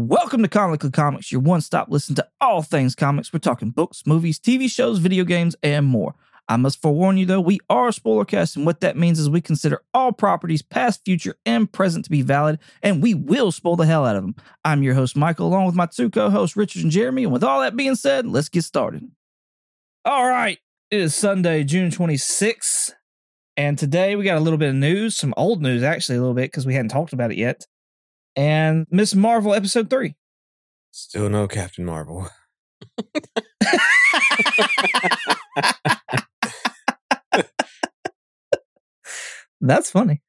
Welcome to Comically Comics, your one stop listen to all things comics. We're talking books, movies, TV shows, video games, and more. I must forewarn you though, we are a spoiler cast, and what that means is we consider all properties, past, future, and present, to be valid, and we will spoil the hell out of them. I'm your host, Michael, along with my two co hosts, Richard and Jeremy. And with all that being said, let's get started. All right, it is Sunday, June 26th, and today we got a little bit of news, some old news actually, a little bit, because we hadn't talked about it yet and Miss Marvel episode three. Still no Captain Marvel. That's funny.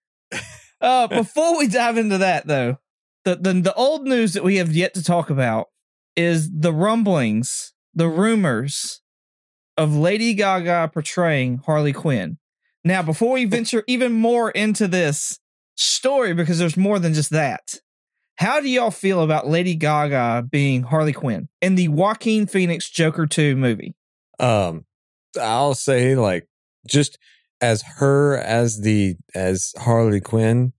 Uh, before we dive into that, though, the, the the old news that we have yet to talk about is the rumblings, the rumors of Lady Gaga portraying Harley Quinn. Now, before we venture even more into this story, because there's more than just that, how do y'all feel about Lady Gaga being Harley Quinn in the Joaquin Phoenix Joker 2 movie? Um, I'll say like just as her as the as Harley Quinn,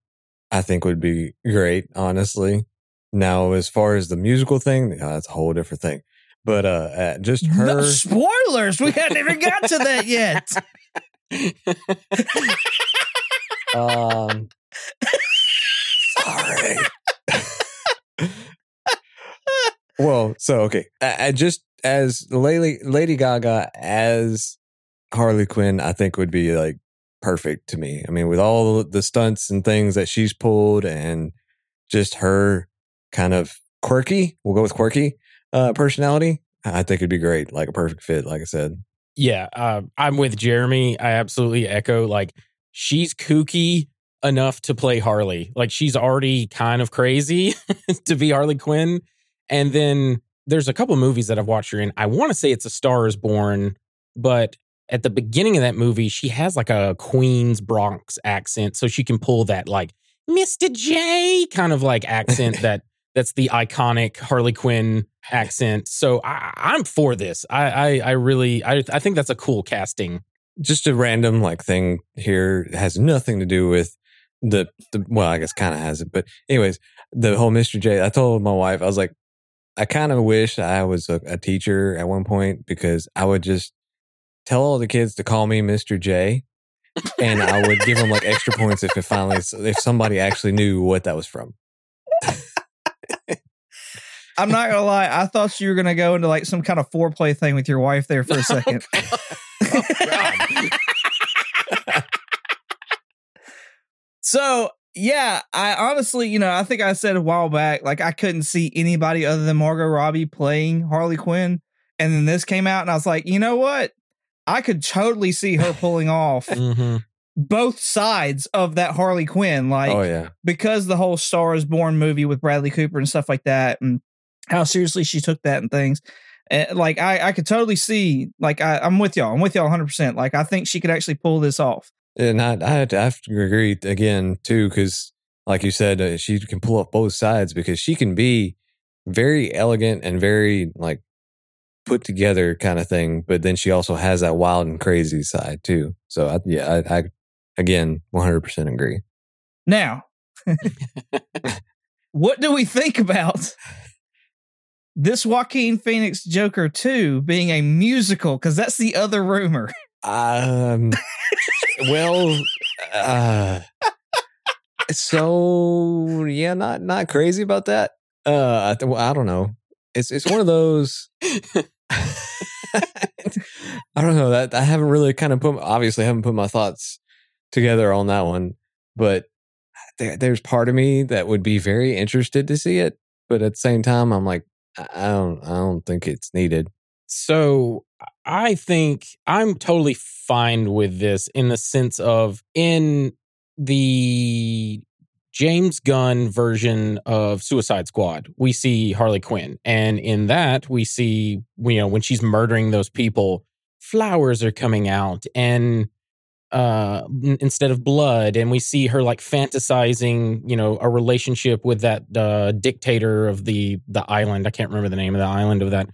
I think would be great. Honestly, now as far as the musical thing, that's a whole different thing. But uh, uh just her no, spoilers. We hadn't even got to that yet. um, sorry. Well, so okay, I, I just as Lady Lady Gaga as Harley Quinn, I think would be like perfect to me. I mean, with all the stunts and things that she's pulled, and just her kind of quirky, we'll go with quirky uh, personality. I think it'd be great, like a perfect fit. Like I said, yeah, uh, I'm with Jeremy. I absolutely echo. Like she's kooky enough to play Harley. Like she's already kind of crazy to be Harley Quinn. And then there's a couple movies that I've watched her in. I want to say it's A Star is Born, but at the beginning of that movie, she has like a Queens Bronx accent. So she can pull that like Mr. J kind of like accent that that's the iconic Harley Quinn accent. So I, am for this. I, I, I really I I think that's a cool casting. Just a random like thing here it has nothing to do with the, the well, I guess kind of has it, but anyways, the whole Mr. J. I told my wife, I was like, I kind of wish I was a, a, teacher at one point because I would just tell all the kids to call me Mr. J, and I would give them like extra points if it finally if somebody actually knew what that was from. I'm not gonna lie. I thought you were gonna go into like some kind of foreplay thing with your wife there for a oh, second. Oh, oh, So yeah, I honestly, you know, I think I said a while back, like I couldn't see anybody other than Margot Robbie playing Harley Quinn. And then this came out, and I was like, you know what? I could totally see her pulling off mm-hmm. both sides of that Harley Quinn. Like, oh, yeah. because the whole Star is Born movie with Bradley Cooper and stuff like that, and how seriously she took that and things. And like, I, I could totally see, like, I, I'm with y'all. I'm with y'all 100%. Like, I think she could actually pull this off. And I, I, I have to agree again too, because like you said, uh, she can pull up both sides because she can be very elegant and very like put together kind of thing, but then she also has that wild and crazy side too. So I, yeah, I, I again 100% agree. Now, what do we think about this Joaquin Phoenix Joker 2 being a musical? Because that's the other rumor. Um, well, uh, so yeah, not not crazy about that. Uh, I, I don't know. It's it's one of those. I don't know that I haven't really kind of put obviously haven't put my thoughts together on that one, but there, there's part of me that would be very interested to see it, but at the same time, I'm like, I don't I don't think it's needed. So I think I'm totally fine with this in the sense of in the James Gunn version of Suicide Squad, we see Harley Quinn. And in that, we see, you know, when she's murdering those people, flowers are coming out and uh instead of blood and we see her like fantasizing you know a relationship with that uh dictator of the the island i can't remember the name of the island of that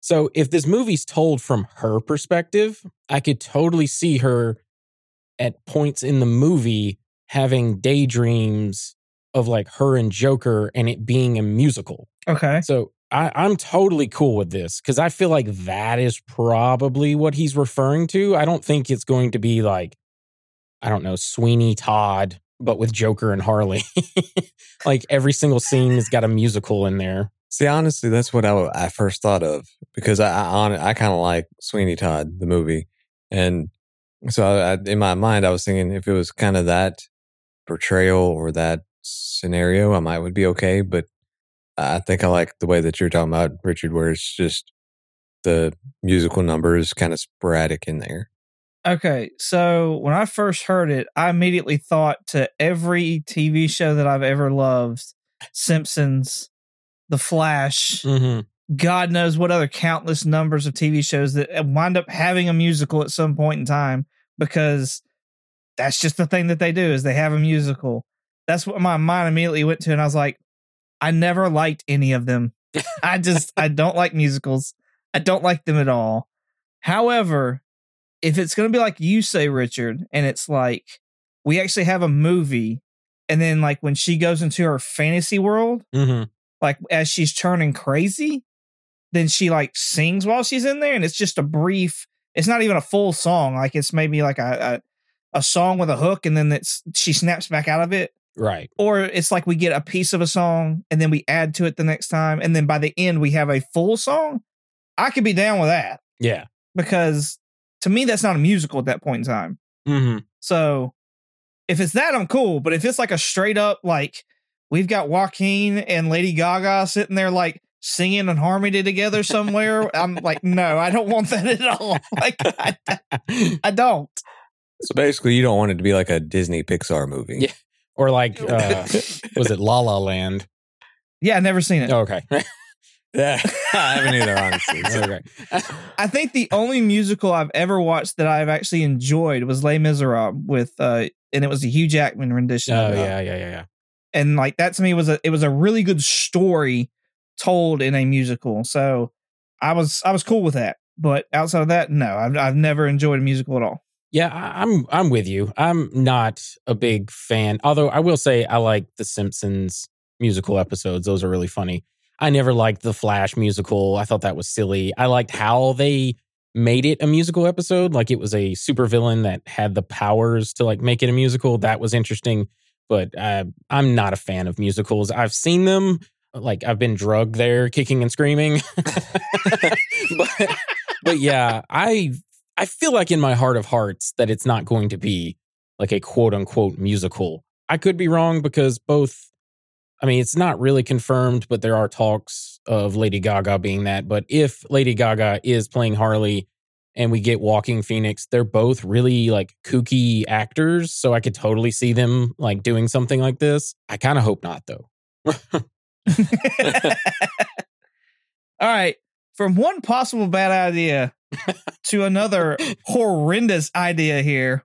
so if this movie's told from her perspective, I could totally see her at points in the movie having daydreams of like her and Joker and it being a musical. Okay. So I, I'm totally cool with this because I feel like that is probably what he's referring to. I don't think it's going to be like, I don't know, Sweeney Todd, but with Joker and Harley. like every single scene has got a musical in there. See, honestly, that's what I, I first thought of because I I, I kind of like Sweeney Todd the movie, and so I, I, in my mind I was thinking if it was kind of that portrayal or that scenario, I might would be okay. But I think I like the way that you're talking about Richard, where it's just the musical numbers kind of sporadic in there. Okay, so when I first heard it, I immediately thought to every TV show that I've ever loved Simpsons, The Flash, Mm-hmm. God knows what other countless numbers of TV shows that wind up having a musical at some point in time because that's just the thing that they do is they have a musical. That's what my mind immediately went to and I was like I never liked any of them. I just I don't like musicals. I don't like them at all. However, if it's going to be like you say Richard and it's like we actually have a movie and then like when she goes into her fantasy world Mm-hmm. Like as she's turning crazy, then she like sings while she's in there, and it's just a brief. It's not even a full song. Like it's maybe like a a, a song with a hook, and then it's she snaps back out of it. Right. Or it's like we get a piece of a song and then we add to it the next time, and then by the end we have a full song. I could be down with that Yeah. because to me that's not a musical at that point in time. Mm-hmm. So if it's that, I'm cool. But if it's like a straight up like we've got Joaquin and Lady Gaga sitting there like singing in harmony together somewhere, I'm like, no, I don't want that at all. Like I, I don't. So basically, you don't want it to be like a Disney Pixar movie. Yeah. or like, uh, was it La La Land? Yeah, I've never seen it. Okay. yeah, I haven't either, honestly. Okay. I think the only musical I've ever watched that I've actually enjoyed was Les Miserables with uh and it was a Hugh Jackman rendition. Oh of yeah, yeah, yeah, yeah. And like that to me was a it was a really good story told in a musical. So I was I was cool with that. But outside of that, no, I've I've never enjoyed a musical at all. Yeah, I'm I'm with you. I'm not a big fan. Although I will say I like the Simpsons musical episodes. Those are really funny. I never liked the Flash musical. I thought that was silly. I liked how they made it a musical episode. Like it was a supervillain that had the powers to like make it a musical. That was interesting. But uh, I'm not a fan of musicals. I've seen them. Like I've been drugged there, kicking and screaming. but but yeah, I I feel like in my heart of hearts that it's not going to be like a quote unquote musical. I could be wrong because both, I mean, it's not really confirmed, but there are talks of Lady Gaga being that. But if Lady Gaga is playing Harley and we get Joaquin Phoenix, they're both really like kooky actors. So I could totally see them like doing something like this. I kind of hope not though. all right. From one possible bad idea to another horrendous idea here.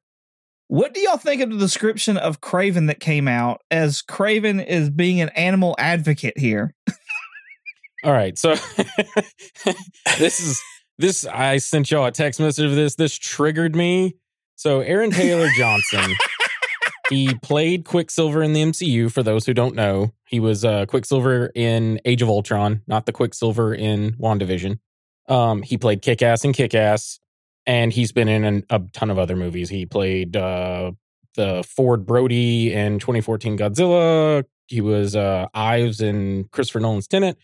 What do y'all think of the description of Kraven that came out as Kraven is being an animal advocate here? All right. So this is this I sent y'all a text message of this. This triggered me. So Aaron Taylor Johnson, he played Quicksilver in the MCU for those who don't know. He was uh Quicksilver in Age of Ultron, not the Quicksilver in WandaVision. Um he played Kick-Ass in Kick-Ass and he's been in an, a ton of other movies. He played uh the Ford Brody in 2014 Godzilla. He was uh Ives in Christopher Nolan's Tenet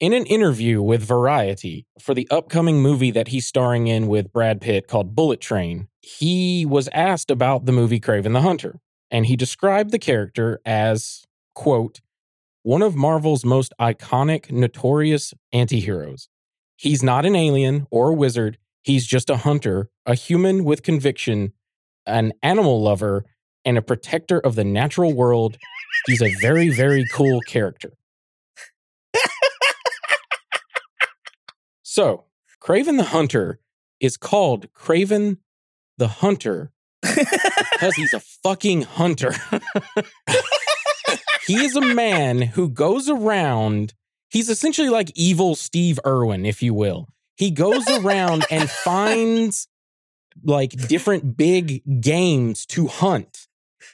in an interview with Variety for the upcoming movie that he's starring in with Brad Pitt called Bullet Train, he was asked about the movie Kraven the Hunter, and he described the character as, quote, one of Marvel's most iconic, notorious antiheroes. He's not an alien or a wizard. He's just a hunter, a human with conviction, an animal lover, and a protector of the natural world. He's a very, very cool character. So, Kraven the Hunter is called Kraven the Hunter because he's a fucking hunter. he is a man who goes around, he's essentially like evil Steve Irwin, if you will. He goes around and finds like different big games to hunt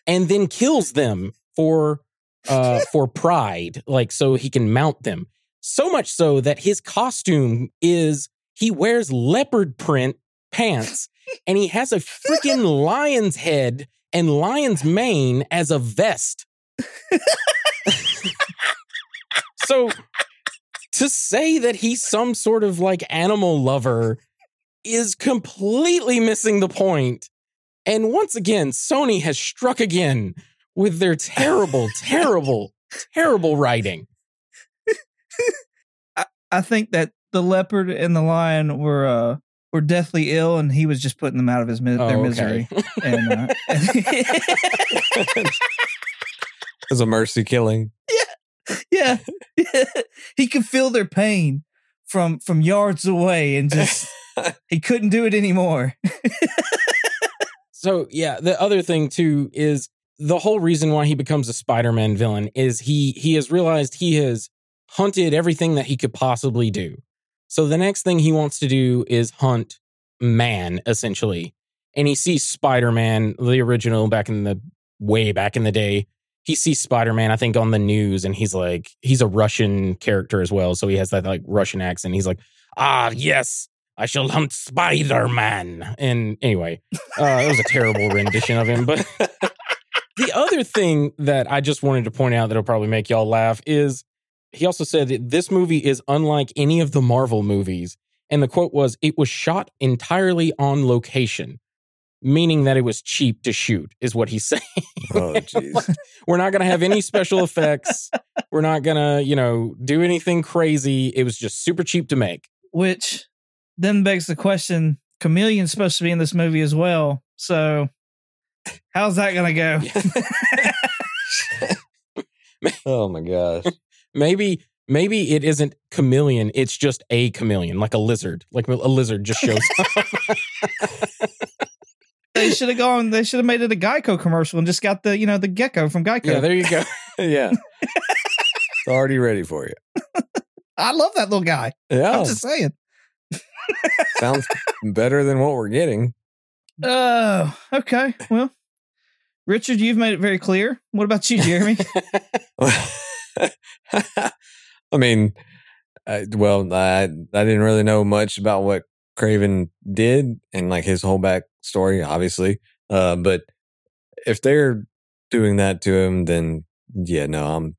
and then kills them for uh, for pride, like so he can mount them. So much so that his costume is he wears leopard print pants and he has a freaking lion's head and lion's mane as a vest. so to say that he's some sort of like animal lover is completely missing the point. And once again, Sony has struck again with their terrible, terrible, terrible writing. I, I think that the leopard and the lion were uh were deathly ill, and he was just putting them out of his mi- Oh, their okay. misery. And, uh, a mercy killing. yeah, Yeah. he could feel their pain from from yards away, and just he couldn't do it anymore. So yeah, the other thing too is the whole reason why he becomes a Spider-Man villain is he he has realized he has hunted everything that he could possibly do. So the next thing he wants to do is hunt man essentially. And he sees Spider-Man, the original back in the way back in the day. He sees Spider-Man I think on the news and he's like he's a Russian character as well, so he has that like Russian accent. He's like, "Ah, yes, I shall hunt Spider Man. And anyway, uh, it was a terrible rendition of him. But the other thing that I just wanted to point out that'll probably make y'all laugh is he also said that this movie is unlike any of the Marvel movies. And the quote was, it was shot entirely on location, meaning that it was cheap to shoot, is what he's saying. Oh, jeez. We're not going to have any special effects. We're not going to, you know, do anything crazy. It was just super cheap to make. Which then begs the question: Chameleon's supposed to be in this movie as well, so how's that gonna go? oh my gosh. Maybe maybe it isn't chameleon, it's just a chameleon, like a lizard. Like a lizard just shows up. they should have gone. They should have made it a Geico commercial and just got the you know the gecko from Geico. yeah, there you go. yeah. It's already ready for you. I love that little guy. Yeah. I'm just saying. Sounds better than what we're getting. Oh, okay. Well, Richard, you've made it very clear. What about you, Jeremy? I mean, I, well, I I didn't really know much about what Kraven did and like his whole backstory, obviously. Uh, but if they're doing that to him, then yeah, no, I'm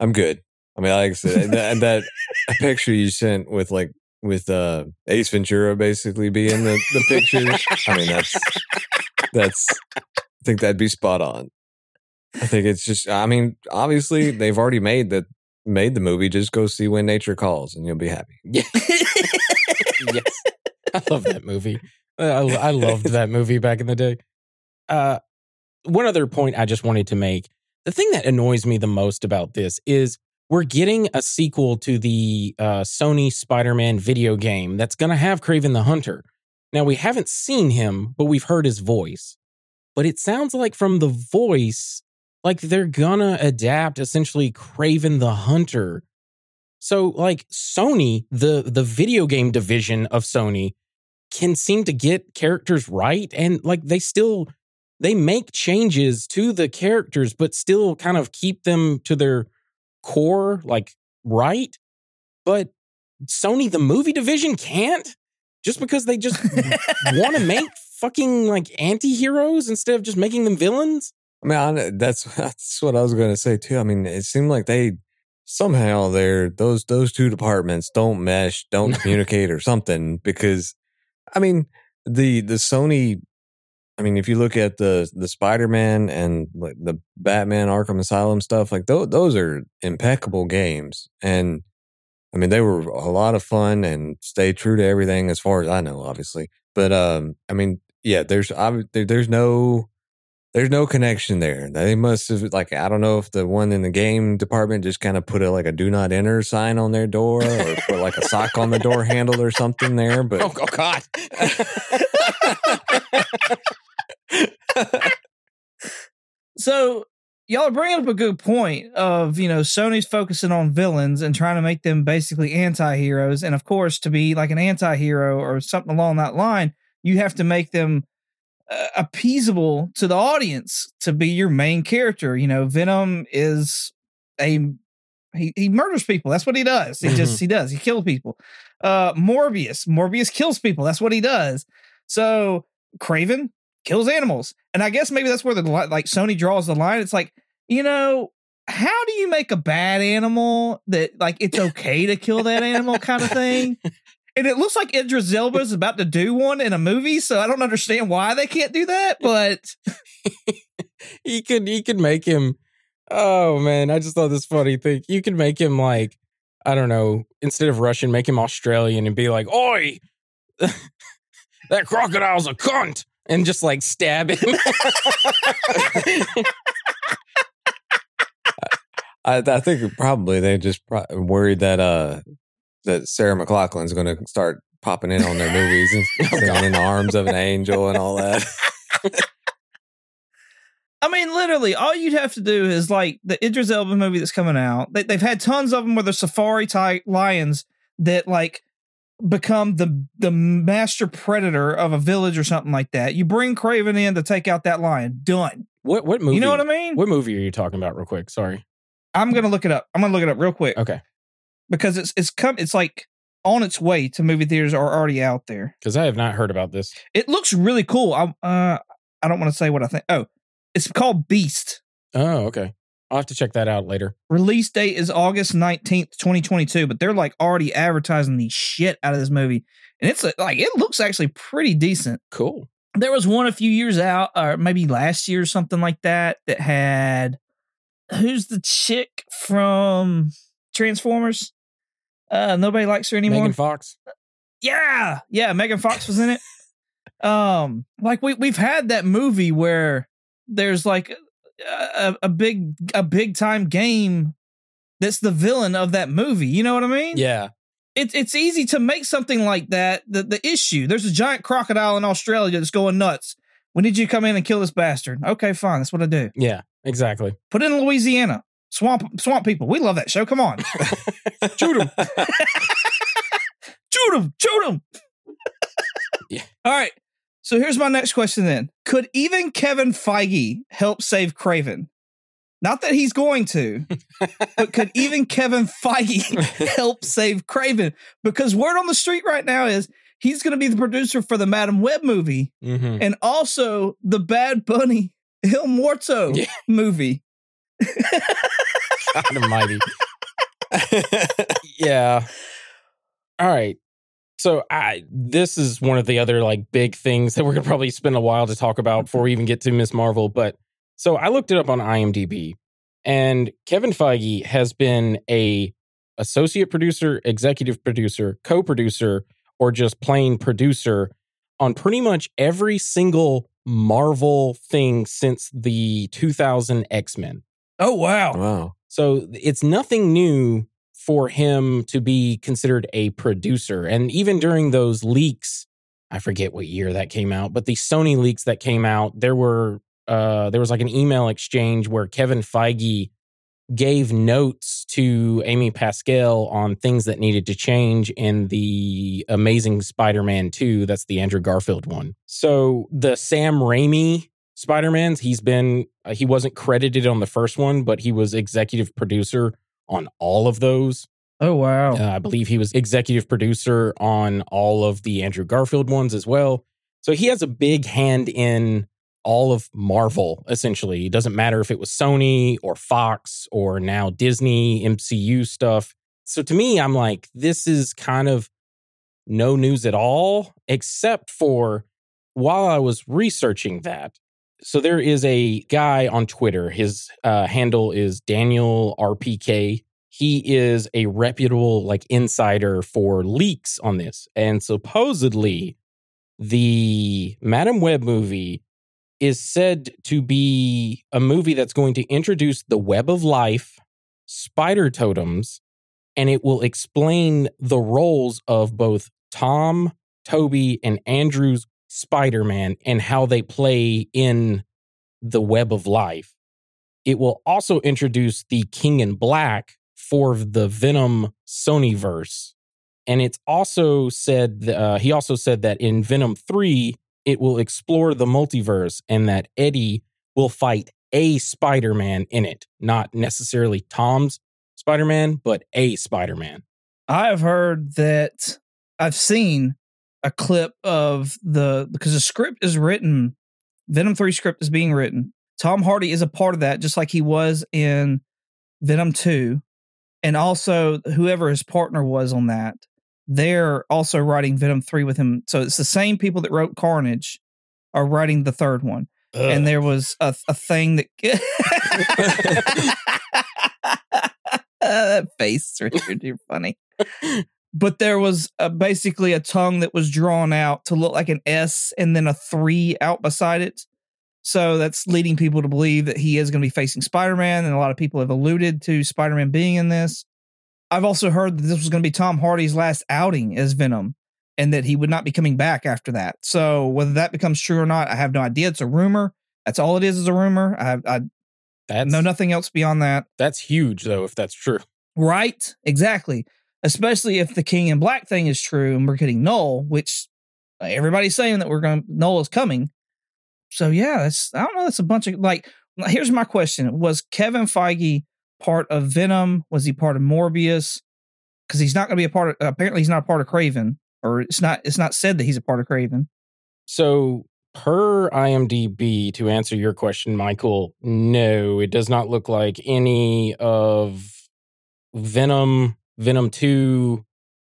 I'm good. I mean, like I said, that, that picture you sent with like with uh Ace Ventura basically being the the picture. I mean, that's that's I think that'd be spot on. I think it's just I mean, obviously they've already made the made the movie. Just go see when nature calls and you'll be happy. Yeah. yes. I love that movie. I, I loved that movie back in the day. Uh, one other point I just wanted to make the thing that annoys me the most about this is we're getting a sequel to the uh, Sony Spider Man video game that's going to have Kraven the Hunter. Now, we haven't seen him, but we've heard his voice. But it sounds like from the voice, like they're gonna adapt essentially Kraven the Hunter. So like Sony, the the video game division of Sony can seem to get characters right and like they still they make changes to the characters but still kind of keep them to their core like right. But Sony the movie division can't just because they just want to make fucking like anti-heroes instead of just making them villains. I mean, I, that's that's what I was going to say too. I mean, it seemed like they somehow they're those those two departments don't mesh, don't communicate, or something. Because I mean, the the Sony. I mean, if you look at the the Spider Man and like the Batman Arkham Asylum stuff, like those those are impeccable games, and I mean they were a lot of fun and stay true to everything as far as I know, obviously. But um, I mean, yeah, there's ob- there, there's no there's no connection there. They must have like I don't know if the one in the game department just kind of put a like a do not enter sign on their door or put like a sock on the door handle or something there. But Oh, oh God. so y'all are bringing up a good point of you know Sony's focusing on villains and trying to make them basically anti-heroes, and of course, to be like an anti-hero or something along that line, you have to make them uh, appeasable to the audience to be your main character. You know, Venom is a he, he murders people. That's what he does. He just he does. He kills people. Uh Morbius. Morbius kills people. That's what he does. So Kraven kills animals. And I guess maybe that's where the like Sony draws the line. It's like, you know, how do you make a bad animal that like it's okay to kill that animal kind of thing? And it looks like Idris Elba is about to do one in a movie, so I don't understand why they can't do that. But he could he could make him oh man i just thought this funny thing you could make him like i don't know instead of russian make him australian and be like oi that crocodile's a cunt and just like stab him I, I think probably they just pro- worried that uh that Sarah McLachlan's going to start popping in on their movies and singing in the arms of an angel and all that. I mean, literally, all you'd have to do is like the Idris Elba movie that's coming out. They, they've had tons of them where they're safari type lions that like become the the master predator of a village or something like that. You bring Kraven in to take out that lion. Done. what what movie You know what I mean? what movie are you talking about real quick sorry I'm gonna look it up. I'm gonna look it up real quick okay because it's it's come it's like on its way to movie theaters or already out there. because i have not heard about this It looks really cool. I uh I don't want to say what I think. Oh, it's called Beast. oh okay i'll have to check that out later Release date is August 19th, 2022, but they're like already advertising the shit out of this movie. And it's like it looks actually pretty decent. cool There was one a few years out, or maybe last year or something like that, that had who's the chick from Transformers? Uh nobody likes her anymore. megan fox Yeah, yeah, Megan Fox was in it. um, like we we've had that movie where there's like a, a, big a big time game that's the villain of that movie. You know what I mean? yeah It's it's easy to make something like that. The the issue there's a giant crocodile in Australia that's going nuts. We need you to come in and kill this bastard. Okay, fine. That's what I do. yeah exactly Put it in Louisiana. Swamp swamp people. We love that show. Come on. shoot him Shoot him! Shoot him! Yeah. All right. So here's my next question then. Could even Kevin Feige help save Kraven? Not that he's going to, but could even Kevin Feige help save Kraven? Because word on the street right now is he's going to be the producer for the Madam Web movie hmm and also the Bad Bunny El Muerto Yeah. movie. God almighty yeah all right so i this is one of the other like big things that we're gonna probably spend a while to talk about before we even get to miss marvel but so i looked it up on imdb and kevin feige has been a associate producer executive producer co-producer or just plain producer on pretty much every single marvel thing since the 2000 x-men Oh, wow. wow. So it's nothing new for him to be considered a producer. And even during those leaks, I forget what year that came out, but the Sony leaks that came out, there were uh there was like an email exchange where Kevin Feige gave notes to Amy Pascal on things that needed to change in the Amazing Spider-Man 2, that's the Andrew Garfield one. So the Sam Raimi Spider-Man's, he's been uh, he wasn't credited on the first one, but he was executive producer on all of those. Oh, wow. Uh, I believe he was executive producer on all of the Andrew Garfield ones as well. So he has a big hand in all of Marvel, essentially. It doesn't matter if it was Sony or Fox or now Disney, MCU stuff. So to me, I'm like, this is kind of no news at all, except for while I was researching that. So there is a guy on Twitter. His uh, handle is Daniel RPK he is a reputable like insider for leaks on this and supposedly the madam web movie is said to be a movie that's going to introduce the web of life spider totems and it will explain the roles of both tom toby and andrew's spider-man and how they play in the web of life it will also introduce the king in black for the Venom Sony verse. And it's also said, uh, he also said that in Venom 3, it will explore the multiverse and that Eddie will fight a Spider Man in it, not necessarily Tom's Spider Man, but a Spider Man. I have heard that I've seen a clip of the because the script is written, Venom 3 script is being written. Tom Hardy is a part of that, just like he was in Venom 2. And also whoever his partner was on that, they're also writing Venom 3 with him. So it's the same people that wrote Carnage are writing the third one. And there was a, a thing that that face, Richard, you're funny. But there was a, basically a tongue that was drawn out to look like an S and then a three out beside it. So that's leading people to believe that he is going to be facing Spider Man. And a lot of people have alluded to Spider Man being in this. I've also heard that this was going to be Tom Hardy's last outing as Venom and that he would not be coming back after that. So whether that becomes true or not, I have no idea. It's a rumor. That's all it is, is a rumor. I, I That's know nothing else beyond that. That's huge, though, if that's true. Right? Exactly. Especially if the King in Black thing is true and we're getting Knull, which everybody's saying that we're going Knull is coming. So yeah, that's I don't know. That's a bunch of like. Here's my question: Was Kevin Feige part of Venom? Was he part of Morbius? Because he's not going to be a part of. Apparently, he's not a part of Kraven, or it's not. It's not said that he's a part of Kraven. So, per IMDb, to answer your question, Michael, no, it does not look like any of Venom, Venom 2,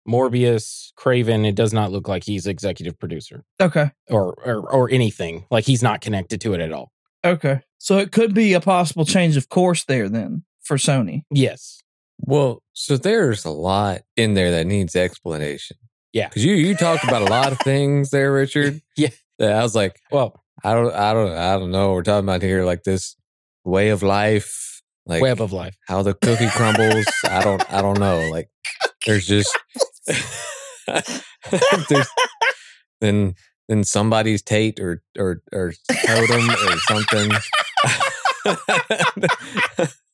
Morbius, Kraven. It does not look like he's executive producer Okay. or, or, or anything. Like he's not connected to it at all. Okay. So it could be a possible change of course there then for Sony. Yes. Well, so there's a lot in there that needs explanation. Yeah. Because you you talked about a lot of things there, Richard. Yeah. That I was like, Well, I don't, I don't, I don't know. We're talking about here like this way of life, like web of life. how the cookie crumbles. I don't, I don't know. Like there's just there's then then somebody's Tate or or or totem or something.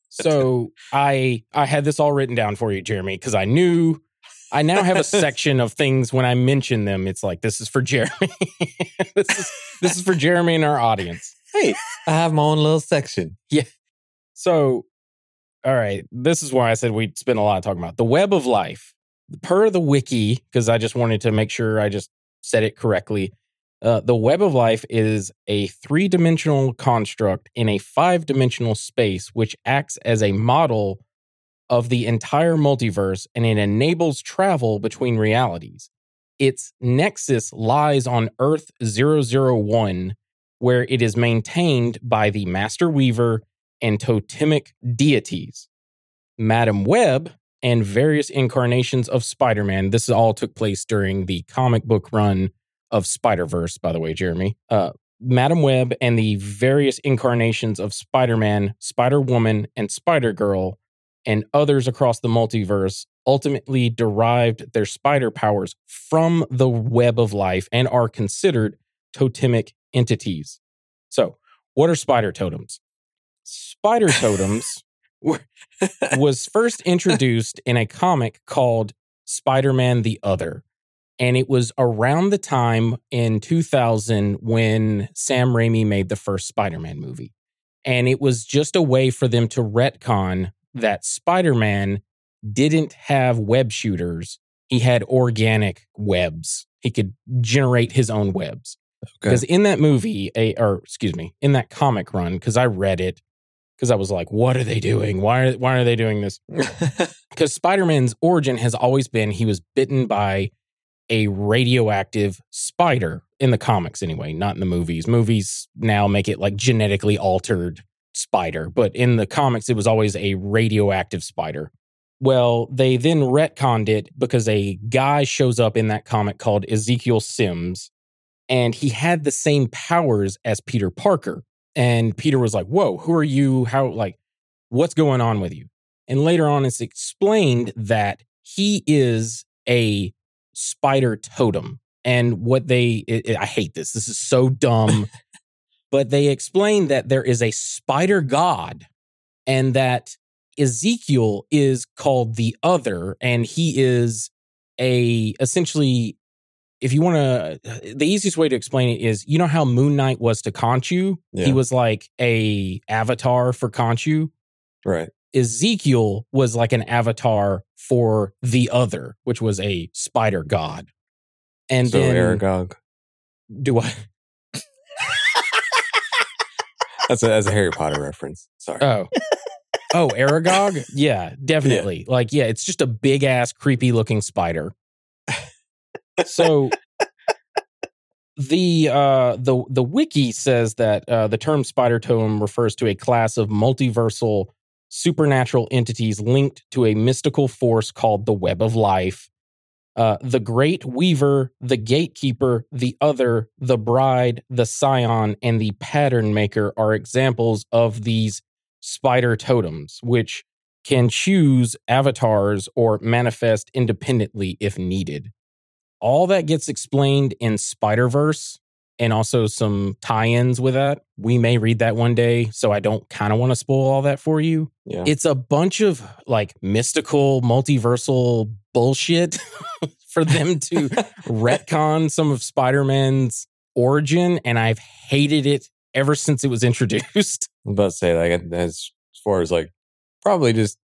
So I I had this all written down for you, Jeremy, because I knew I now have a section of things when I mention them. It's like this is for Jeremy. this is this is for Jeremy and our audience. hey, I have my own little section. So, all right, this is why I said we'd spend a lot of talking about the web of life. Per the wiki, because I just wanted to make sure I just said it correctly. Uh, the web of life is a three dimensional construct in a five dimensional space, which acts as a model of the entire multiverse and it enables travel between realities. Its nexus lies on Earth 001, where it is maintained by the Master Weaver and totemic deities. Madam Web and various incarnations of Spider Man. This all took place during the comic book run of Spider Verse, by the way, Jeremy. Uh, Madam Web and the various incarnations of Spider Man, Spider Woman, and Spider Girl, and others across the multiverse ultimately derived their spider powers from the web of life and are considered totemic entities. So, what are spider totems? Spider totems was first introduced in a comic called Spider Man the Other. And it was around the time in 2000 when Sam Raimi made the first Spider Man movie. And it was just a way for them to retcon that Spider Man didn't have web shooters, he had organic webs. He could generate his own webs. Okay. Because in that movie, a or excuse me, in that comic run, because I read it, because I was like, what are they doing? Why are why are they doing this? Because Spider-Man's origin has always been he was bitten by a radioactive spider in the comics anyway, not in the movies. Movies now make it like genetically altered spider, but in the comics it was always a radioactive spider. Well, they then retconned it because a guy shows up in that comic called Ezekiel Sims, and he had the same powers as Peter Parker. And Peter was like, Whoa, who are you? How, like, what's going on with you? And later on, it's explained that he is a spider totem. And what they, it, it- I hate this. This is so dumb. but they explain that there is a spider god and that Ezekiel is called the other, and he is a essentially if you want to, uh, the easiest way to explain it is, you know how Moon Knight was to Khonshu. Yeah. He was like a avatar for Khonshu. Right. Ezekiel was like an avatar for the other, which was a spider god. And so then Aragog. do I? That's a, that's a Harry Potter reference. Sorry. Oh. Oh, Aragog? Yeah, definitely. Like, yeah, it's just a big ass, creepy looking spider. So the uh the the wiki says that uh the term spider totem refers to a class of multiversal supernatural entities linked to a mystical force called the web of life. Uh, the Great Weaver, the Gatekeeper, the Other, the Bride, the Scion, and the Pattern Maker are examples of these spider totems, which can choose avatars or manifest independently if needed. All that gets explained in Spider Verse and also some tie ins with that. We may read that one day, so I don't kind of want to spoil all that for you. Yeah. It's a bunch of like mystical, multiversal bullshit for them to retcon some of Spider Man's origin, and I've hated it ever since it was introduced. I'm about to say like as as far as like probably just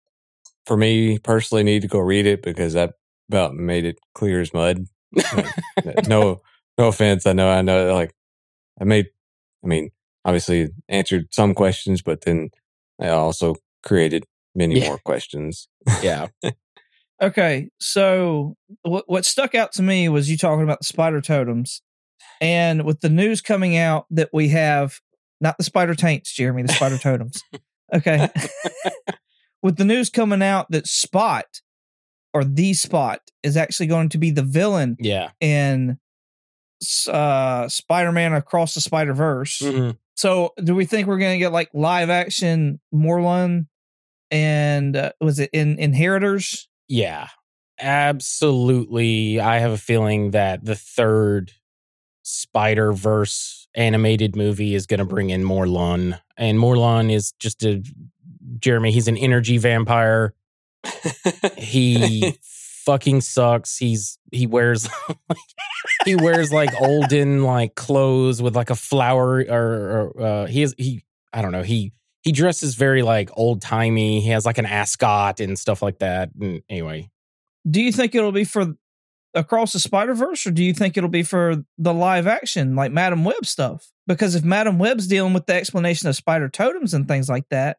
for me personally need to go read it because that about made it clear as mud. Like, no no offense. I know I know like I made I mean obviously answered some questions, but then I also created many Yeah. more questions. yeah. Okay, so what what stuck out to me was you talking about the spider totems, and with the news coming out that we have not the spider taints, Jeremy, the spider totems. Okay, with the news coming out that Spot or the Spot is actually going to be the villain Yeah. in uh, Spider-Man Across the Spider Verse. Mhm. So, do we think we're going to get like live action Morlun and uh, was it in Inheritors? Yeah. Absolutely. I have a feeling that the third Spider Verse animated movie is going to bring in Morlun. And Morlun is just a Jeremy, he's an energy vampire. He fucking sucks. He's he wears he wears like olden like clothes with like a flower or, or uh he is he I don't know. He he dresses very like old timey. He has like an ascot and stuff like that. And anyway, Do you think it'll be for Across the Spider Verse, or do you think it'll be for the live action like Madam Web stuff? Because if Madam Web's dealing with the explanation of spider totems and things like that,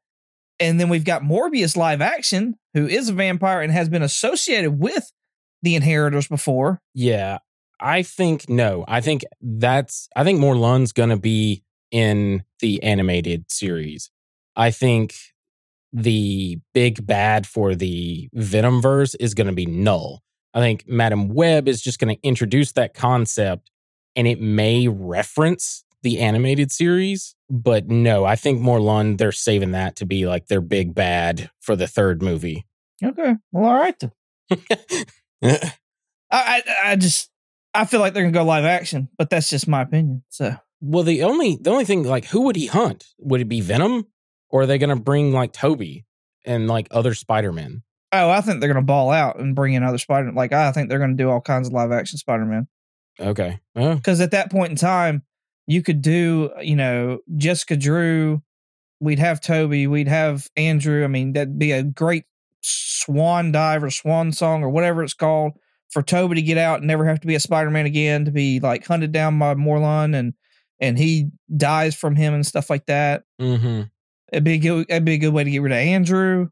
and then we've got Morbius live action, who is a vampire and has been associated with the Inheritors before. Yeah, I think no. I think that's. I think Morlun's gonna be in the animated series. I think the big bad for the Venomverse is gonna be Knull. I think Madam Web is just gonna introduce that concept, and it may reference the animated series. But no, I think Morlun they're saving that to be like their big bad for the third movie. Okay, well, all right. I, I, I just, I feel like they're gonna go live action, but that's just my opinion. So Well, the only the only thing like who would he hunt? Would it be Venom, or are they going to bring like Toby and like other Spider Men? Oh, I think they're gonna ball out and bring in other Spider. Like I think they're gonna do all kinds of live action Spider Man. Okay, oh, Because at that point in time, you could do, you know, Jessica Drew. We'd have Toby. We'd have Andrew. I mean, that'd be a great swan dive or swan song or whatever it's called for Toby to get out and never have to be a Spider Man again. To be like hunted down by Morlun and and he dies from him and stuff like that. hmm It'd be a good, it'd be a good way to get rid of Andrew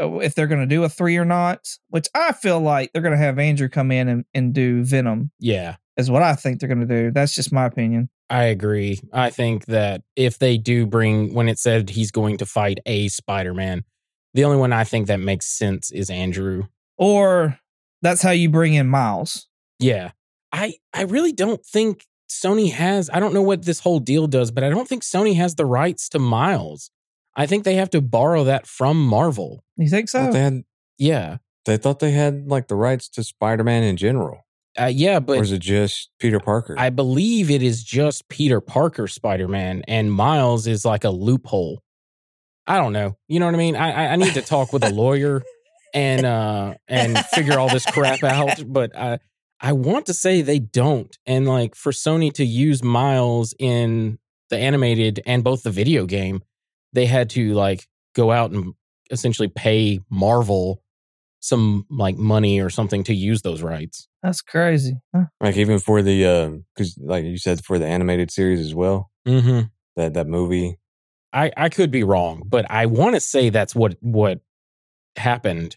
uh, if they're going to do a three or not. Which I feel like they're going to have Andrew come in and, and do Venom yeah, is what I think they're going to do. That's just my opinion. I agree. I think that if they do bring when it said he's going to fight a Spider Man, the only one I think that makes sense is Andrew. Or that's how you bring in Miles. Yeah, I I really don't think Sony has. I don't know what this whole deal does, but I don't think Sony has the rights to Miles. I think they have to borrow that from Marvel. You think thought so? they had Yeah. they thought they had like the rights to Spider Man in general. Uh, yeah, or but is it just Peter Parker? I believe it is just Peter Parker Spider Man, and Miles is like a loophole. I don't know. You know what I mean? I I- I need to talk with a lawyer and uh and figure all this crap out. But I I want to say they don't. And like for Sony to use Miles in the animated and both the video game, they had to like go out and essentially pay Marvel some like money or something to use those rights. That's crazy. Huh. Like even for the because like you said for the animated series as well. Mm-hmm. That that movie. I I could be wrong, but I want to say that's what what happened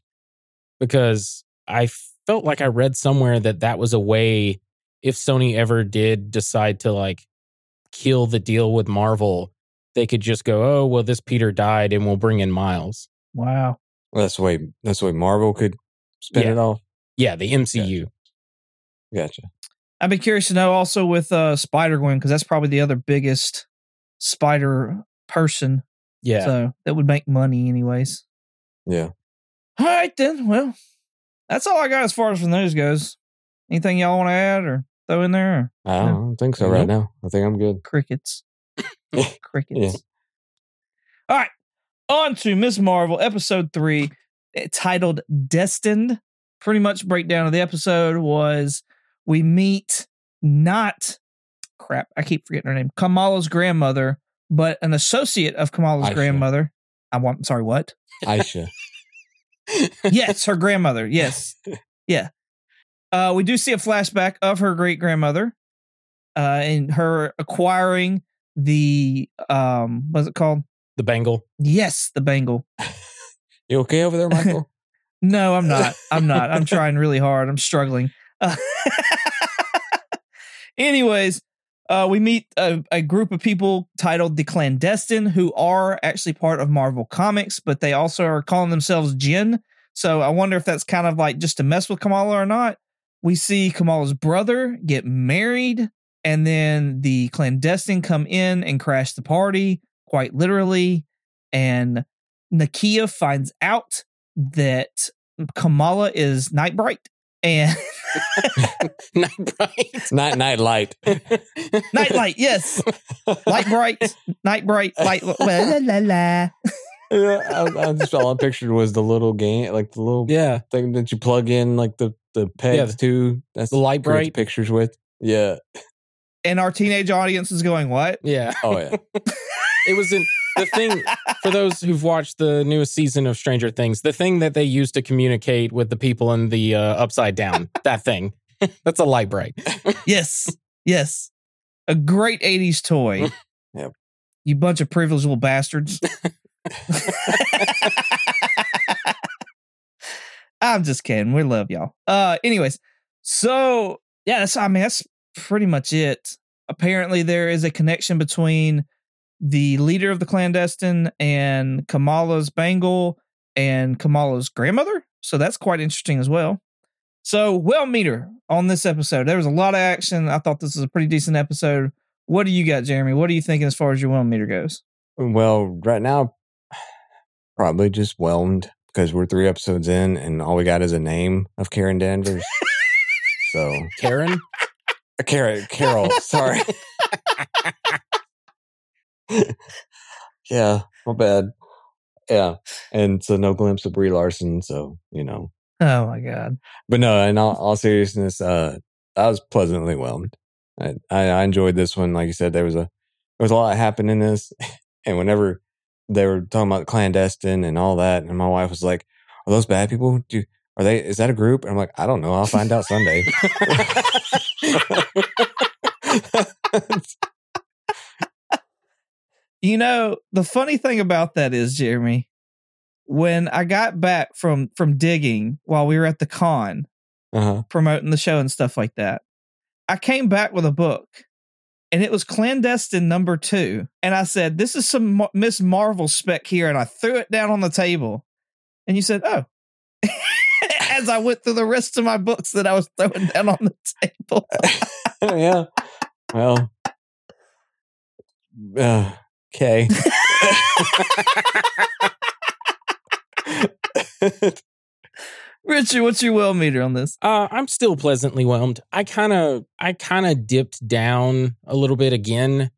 because I felt like I read somewhere that that was a way if Sony ever did decide to like kill the deal with Marvel, they could just go, "Oh, well this Peter died and we'll bring in Miles." Wow. Well, that's the way that's the way Marvel could spin Yeah. it off. Yeah, the MCU. Gotcha. I'd be curious to know also with uh, Spider Gwen because that's probably the other biggest spider person. Yeah. So that would make money, anyways. Yeah. All right, then. Well, that's all I got as far as from those goes. Anything y'all want to add or throw in there? Or I don't, I don't think so right now. I think I'm good. crickets. Crickets. Yeah. All right. On to Miss Marvel, episode three, eh, titled Destined. Pretty much breakdown of the episode was we meet not crap, I keep forgetting her name. Kamala's grandmother, but an associate of Kamala's Aisha. grandmother. I want sorry, what? Aisha. yes, her grandmother. Yes. Yeah. Uh, we do see a flashback of her great grandmother uh, and her acquiring the, um, what's it called? The Bengal. Yes, the bangle. You okay over there, Michael? No, I'm not. I'm not. I'm trying really hard. I'm struggling. Uh, anyways, uh, we meet a, a group of people titled the Clandestine who are actually part of Marvel Comics, but they also are calling themselves Jinn. So I wonder if that's kind of like just to mess with Kamala or not. We see Kamala's brother get married, and then the clandestine come in and crash the party, quite literally. And Nakia finds out that Kamala is Nightbright and Night bright. night light night light. Nightlight, yes. Light bright, night bright, light la la la. la. yeah, I, I just all I pictured was the little game, like the little yeah. thing that you plug in, like the the pegs the- to. That's the light to create the bright. pictures with. Yeah. And our teenage audience is going, What? Yeah. Oh yeah. It was in the thing for those who've watched the newest season of Stranger Things, the thing that they use to communicate with the people in the uh, upside down, that thing. That's a Lite-Brite. Yes, yes. A great 80s toy. Yep. You bunch of privileged little bastards. I'm just kidding. We love y'all. Uh anyways, so yeah, that's I mean that's pretty much it. Apparently there is a connection between the leader of the clandestine and Kamala's bangle and Kamala's grandmother. So that's quite interesting as well. So, well meter on this episode. There was a lot of action. I thought this was a pretty decent episode. What do you got, Jeremy? What are you thinking as far as your well meter goes? Well, right now, probably just whelmed because we're three episodes in, and all we got is a name of Karen Danvers. so, Karen? Uh, Karen, Carol. Sorry. yeah, my bad. Yeah, and so no glimpse of Brie Larson. So you know, Oh my god. but no. In all, all seriousness, uh, I was pleasantly whelmed. I, I I enjoyed this one. Like you said, there was a there was a lot happening in this, and whenever they were talking about clandestine and all that, and my wife was like, "Are those bad people? Do are they? Is that a group?" And I'm like, "I don't know. I'll find out Sunday." You know, the funny thing about that is, Jeremy, when I got back from from digging while we were at the con uh-huh. promoting the show and stuff like that, I came back with a book and it was clandestine number 2 and I said, "This is some Miss Marvel spec here." And I threw it down on the table. And you said, "Oh." As I went through the rest of my books that I was throwing down on the table. yeah. Well. Uh, okay. Richard, what's your well meter on this? Uh, I'm still pleasantly whelmed. I kind of, I kind of dipped down a little bit again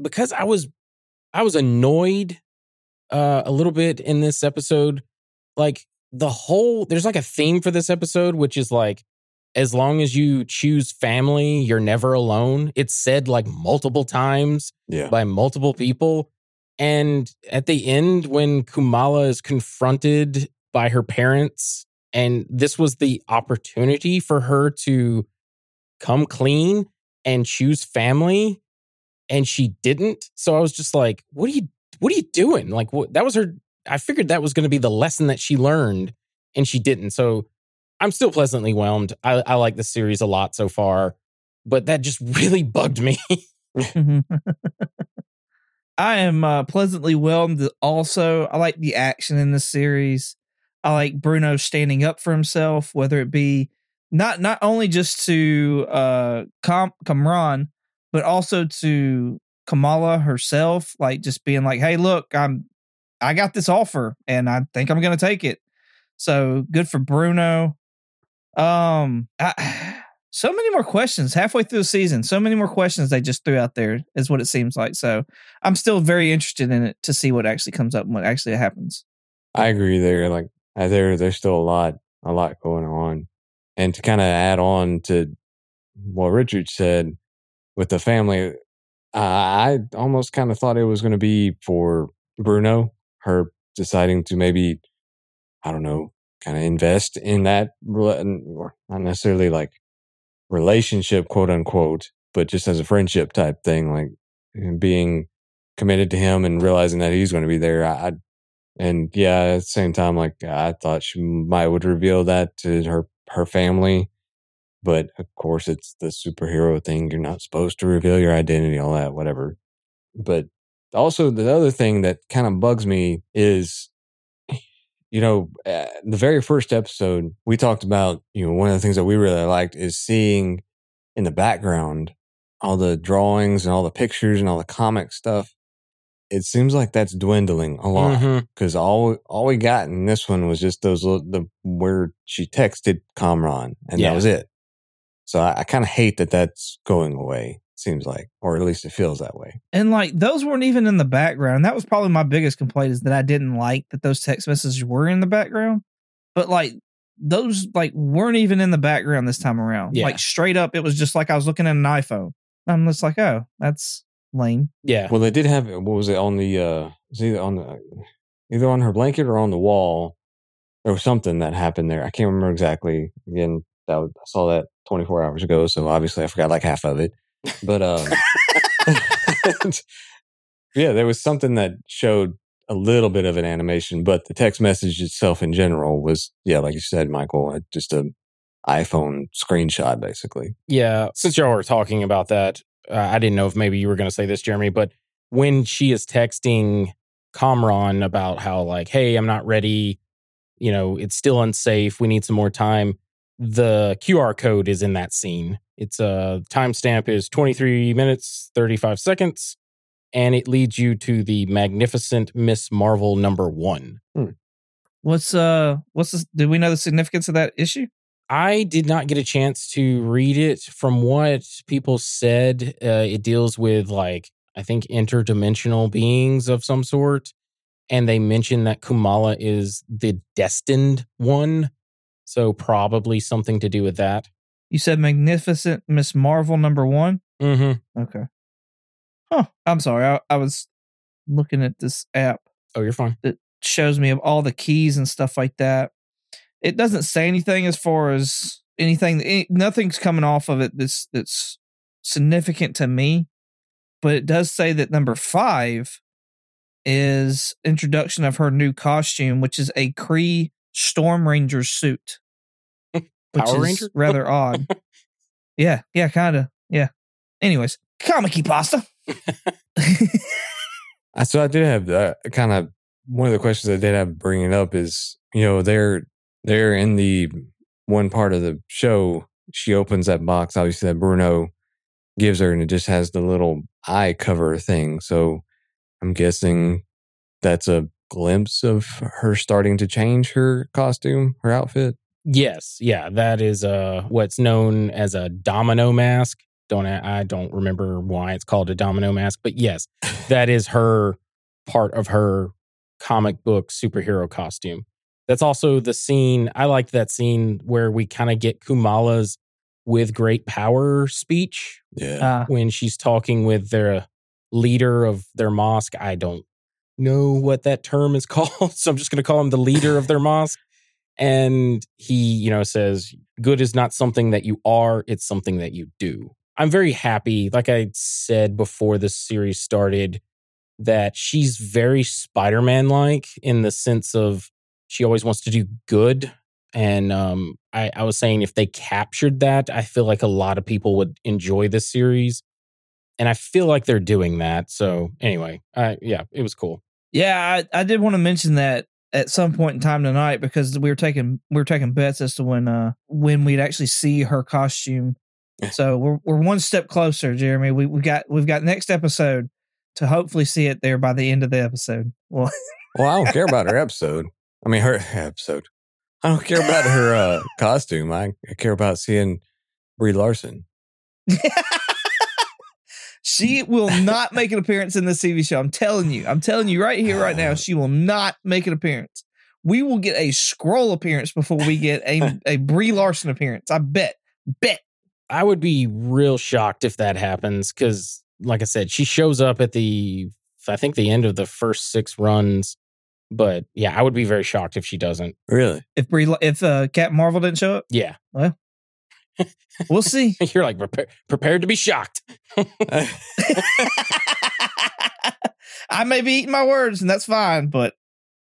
because I was, I was annoyed uh, a little bit in this episode. Like the whole, there's like a theme for this episode, which is like as long as you choose family, you're never alone. It's said like multiple times Yeah. by multiple people. And at the end, when Kamala is confronted by her parents, and this was the opportunity for her to come clean and choose family, and she didn't. So I was just like, what are you what are you doing? Like what that was her I figured that was gonna be the lesson that she learned, and she didn't. So I'm still pleasantly whelmed. I, I like the series a lot so far, but that just really bugged me. Mhm. I am uh, pleasantly whelmed. Also, I like the action in this series. I like Bruno standing up for himself, whether it be not not only just to uh, Kam- Kamran, but also to Kamala herself. Like just being like, "Hey, look, I'm I got this offer, and I think I'm going to take it." So good for Bruno. Um, I, so many more questions halfway through the season. So many more questions they just threw out there is what it seems like. So I'm still very interested in it to see what actually comes up and what actually happens. I agree there. Like uh, there, there's still a lot, a lot going on. And to kind of add on to what Richard said with the family, I almost kind of thought it was going to be for Bruno, her deciding to maybe, I don't know, kind of invest in that, not necessarily like relationship, quote unquote, but just as a friendship type thing, like being committed to him and realizing that he's going to be there. I and yeah, at the same time, like I thought she might would reveal that to her her family, but of course it's the superhero thing. You're not supposed to reveal your identity, all that, whatever. But also the other thing that kind of bugs me is, you know, uh, the very first episode we talked about. You know, one of the things that we really liked is seeing in the background all the drawings and all the pictures and all the comic stuff. It seems like that's dwindling a lot because all all we got in this one was just those little, the where she texted Kamran and Yeah. that was it. So I, I kind of hate that that's going away. Seems like, or at least it feels that way. And like those weren't even in the background. That was probably my biggest complaint is that I didn't like that those text messages were in the background. But like those like weren't even in the background this time around. Yeah. Like straight up, it was just like I was looking at an iPhone. I'm just like, oh, that's lame. Yeah. Well, they did have what was it on the? uh was either on the either on her blanket or on the wall. There was something that happened there. I can't remember exactly. Again, that was, I saw that 24 hours ago, so obviously I forgot like half of it. But um, yeah, there was something that showed a little bit of an animation, but the text message itself in general was, yeah, like you said, Michael, uh, just a iPhone screenshot, basically. Yeah. Since y'all were talking about that, uh, I didn't know if maybe you were going to say this, Jeremy, but when she is texting Kamran about how, like, hey, I'm not ready, you know, it's still unsafe, we need some more time, the QR code is in that scene. It's a uh, timestamp is 23 minutes, 35 seconds, and it leads you to the magnificent Miss Marvel number one. What's uh what's this do we know the significance of that issue? I did not get a chance to read it. From what people said, uh, it deals with like I think interdimensional beings of some sort, and they mention that Kamala is the destined one, so probably something to do with that. You said Magnificent Miss Marvel number one? Mm-hmm. Okay. Huh. I'm sorry. I, I was looking at this app Oh, you're fine. that shows me all the keys and stuff like that. It doesn't say anything as far as anything. Any, nothing's coming off of it that's that's significant to me, but it does say that number five is introduction of her new costume, which is a Kree Storm Ranger suit, which is Ranger? rather odd. Yeah, yeah, kind of. Yeah. Anyways, comic pasta. So I did have uh, kind of one of the questions I did have bringing up is you know they're they're in the one part of the show. She opens that box, obviously that Bruno gives her, and it just has the little eye cover thing. So I'm guessing that's a glimpse of her starting to change her costume, her outfit. Yes, yeah, that is uh what's known as a domino mask. Don't I I don't remember why it's called a domino mask, but yes, that is her part of her comic book superhero costume. That's also the scene. I like that scene where we kind of get Kamala's with great power speech Yeah. Uh, when she's talking with their leader of their mosque. I don't know what that term is called, so I'm just going to call him the leader of their mosque. And he, you know, says, good is not something that you are, it's something that you do. I'm very happy, like I said before this series started, that she's very Spider Man like in the sense of she always wants to do good. And um, I, I was saying if they captured that, I feel like a lot of people would enjoy this series. And I feel like they're doing that. So anyway, uh, yeah, it was cool. yeah, I, I did want to mention that at some point in time tonight because we were taking we were taking bets as to when uh when we'd actually see her costume. So we're we're one step closer, Jeremy. We we got we've got next episode to hopefully see it there by the end of the episode. Well, Well, I don't care about her episode. I mean, her episode. I don't care about her uh, costume. I, I care about seeing Brie Larson. she will not make an appearance in this TV show. I'm telling you. I'm telling you right here, right now. She will not make an appearance. We will get a scroll appearance before we get a a Brie Larson appearance. I bet. Bet. I would be real shocked if that happens because, like I said, she shows up at the, I think, the end of the first six runs. But yeah, I would be very shocked if she doesn't. Really? If Brie, if uh, Captain Marvel didn't show up, Yeah. we'll see. You're like prepare, prepared to be shocked. I may be eating my words, and that's fine. But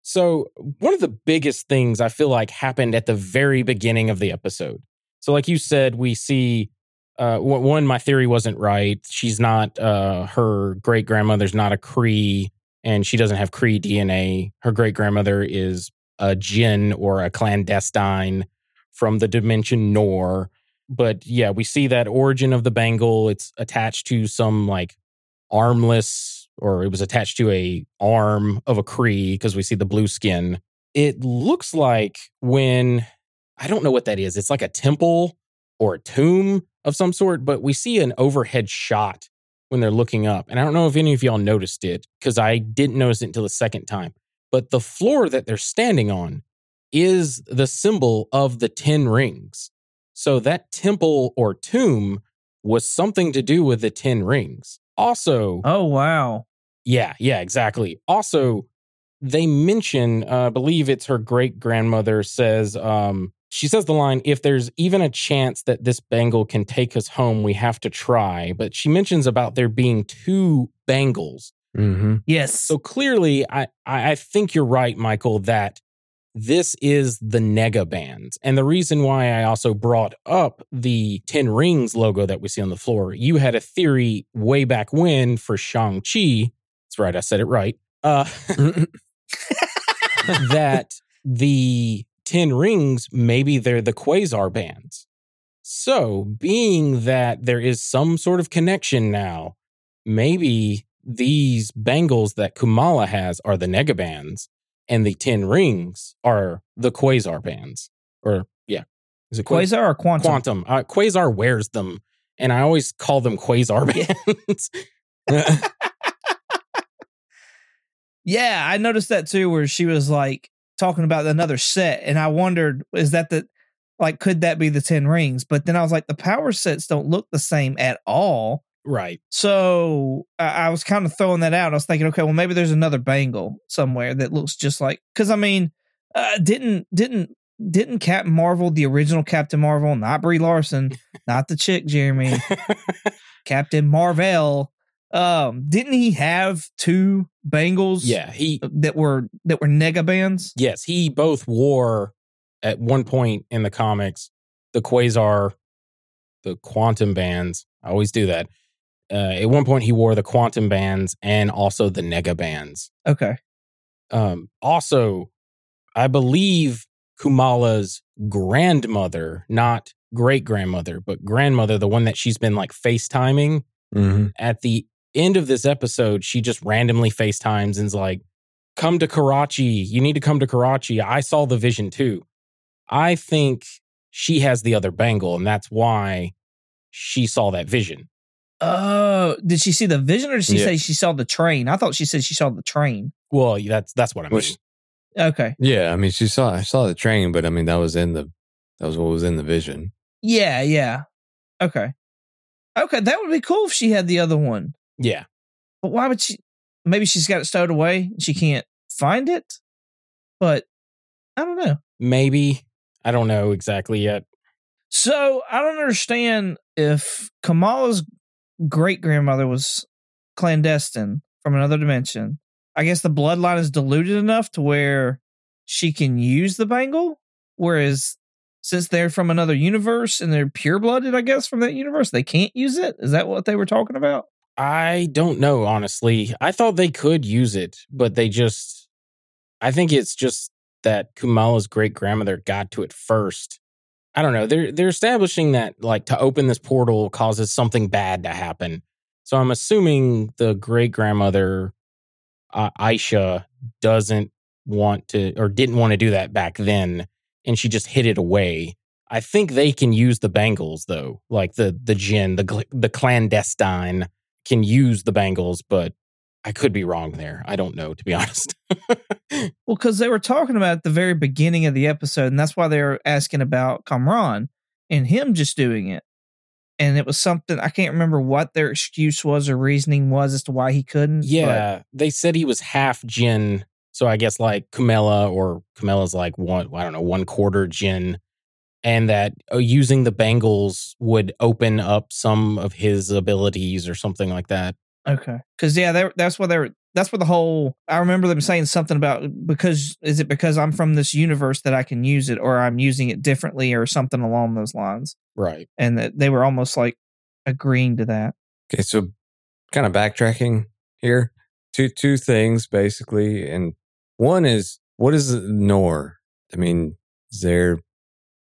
So, one of the biggest things I feel like happened at the very beginning of the episode. So, like you said, we see uh, one, my theory wasn't right. She's not, uh, her great grandmother's not a Kree, and she doesn't have Kree DNA. Her great grandmother is a Jinn or a clandestine from the dimension Noor. But yeah, we see that origin of the bangle. It's attached to some like armless, or it was attached to a arm of a Kree because we see the blue skin. It looks like when I don't know what that is. It's like a temple or a tomb of some sort, but we see an overhead shot when they're looking up. And I don't know if any of y'all noticed it because I didn't notice it until the second time. But the floor that they're standing on is the symbol of the 10 rings. So that temple or tomb was something to do with the 10 rings. Also, oh wow, yeah, yeah, exactly. Also, they mention, uh, I believe it's her great grandmother says, um, she says the line, if there's even a chance that this bangle can take us home, we have to try. But she mentions about there being two bangles. Mm-hmm. yes. So clearly, I, I I think you're right, Michael, that this is the nega bands. And the reason why I also brought up the 10 rings logo that we see on the floor, you had a theory way back when for Shang-Chi. That's right, I said it right. Uh, that the 10 rings, maybe they're the quasar bands. So, being that there is some sort of connection now, maybe these bangles that Kamala has are the nega bands and the 10 rings are the quasar bands. Or, yeah. Is it Quasar? Quasar or Quantum? Quantum. Uh, Quasar wears them, and I always call them Quasar bands. Yeah, I noticed that too, where she was like talking about another set, and I wondered, is that the like could that be the ten rings? But then I was like, the power sets don't look the same at all. Right. So I, I was kind of throwing that out. I was thinking, okay, well maybe there's another bangle somewhere that looks just like because I mean, uh, didn't didn't didn't Captain Marvel, the original Captain Marvel, not Brie Larson, not the chick Jeremy, Captain Marvel. Um, didn't he have two bangles? Yeah. He, that were that were nega bands. yes, he both wore at one point in the comics the Quasar, the quantum bands. I always do that. Uh, at one point, he wore the quantum bands and also the nega bands. Okay. Um, also, I believe Kamala's grandmother, not great grandmother, but grandmother, the one that she's been like FaceTiming Mm-hmm. at the end of this episode, she just randomly FaceTimes and's like, come to Karachi. You need to come to Karachi. I saw the vision too. I think she has the other bangle, and that's why she saw that vision. Oh, did she see the vision or did she Yeah. say she saw the train? I thought she said she saw the train. Well, that's that's what I mean. Which Okay. Yeah, I mean, she saw I saw the train, but I mean that was in the that was what was in the vision. Yeah, yeah. Okay. Okay, that would be cool if she had the other one. Yeah. But why would she? Maybe she's got it stowed away. and She can't find it. But I don't know. Maybe. I don't know exactly yet. So I don't understand if Kamala's great grandmother was clandestine from another dimension. I guess the bloodline is diluted enough to where she can use the bangle, whereas since they're from another universe and they're pure blooded, I guess from that universe, they can't use it. Is that what they were talking about? I don't know, honestly. I thought they could use it, but they just, I think it's just that Kamala's great grandmother got to it first. I don't know. They're they're establishing that like to open this portal causes something bad to happen. So I'm assuming the great grandmother uh, Aisha doesn't want to or didn't want to do that back then, and she just hid it away. I think they can use the bangles though, like the the jinn, the the clandestine can use the bangles, but I could be wrong there. I don't know to be honest. Well, because they were talking about at the very beginning of the episode, and that's why they were asking about Kamran and him just doing it. And it was something I can't remember what their excuse was or reasoning was as to why he couldn't. Yeah, they said he was half jinn. So I guess like Camilla or Camilla's like one, I don't know, one quarter jinn. And that uh, using the bangles would open up some of his abilities or something like that. Okay. Because yeah, they, that's what they're. That's what the whole. I remember them saying something about because is it because I'm from this universe that I can use it, or I'm using it differently, or something along those lines, Right. and that they were almost like agreeing to that. Okay, so kind of backtracking here. Two two things basically, and one is what is Noor? I mean, is there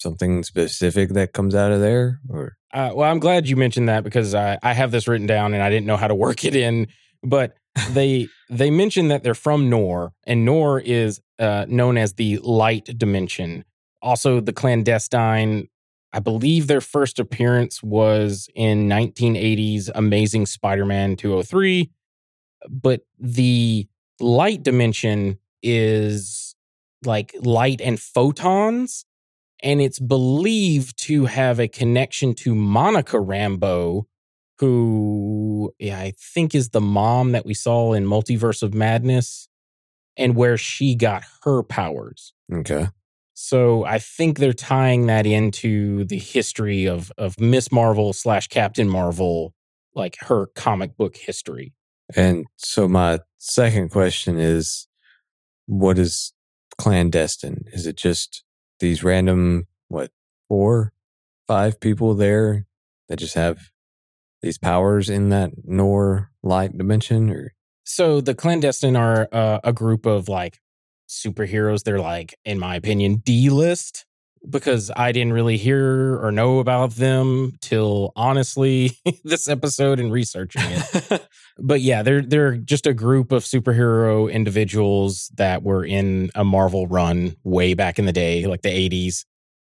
something specific that comes out of there, or Uh, well, I'm glad you mentioned that because I, I have this written down and I didn't know how to work it in. But they they mentioned that they're from Noor, and Noor is uh, known as the light dimension. Also, the clandestine. I believe their first appearance was in 1980's Amazing Spider-Man 203, but the light dimension is like light and photons and it's believed to have a connection to Monica Rambeau, who yeah, I think is the mom that we saw in Multiverse of Madness, and where she got her powers. okay, So I think they're tying that into the history of of Miss Marvel slash Captain Marvel, like her comic book history. and so my second question is, what is clandestine? Is it just these random what four, five people there that just have these powers in that Noor light dimension, or So the clandestine are uh, a group of like superheroes. They're like, in my opinion, D list because I didn't really hear or know about them till honestly this episode and researching it. but yeah, they're they're just a group of superhero individuals that were in a Marvel run way back in the day, like the 80s.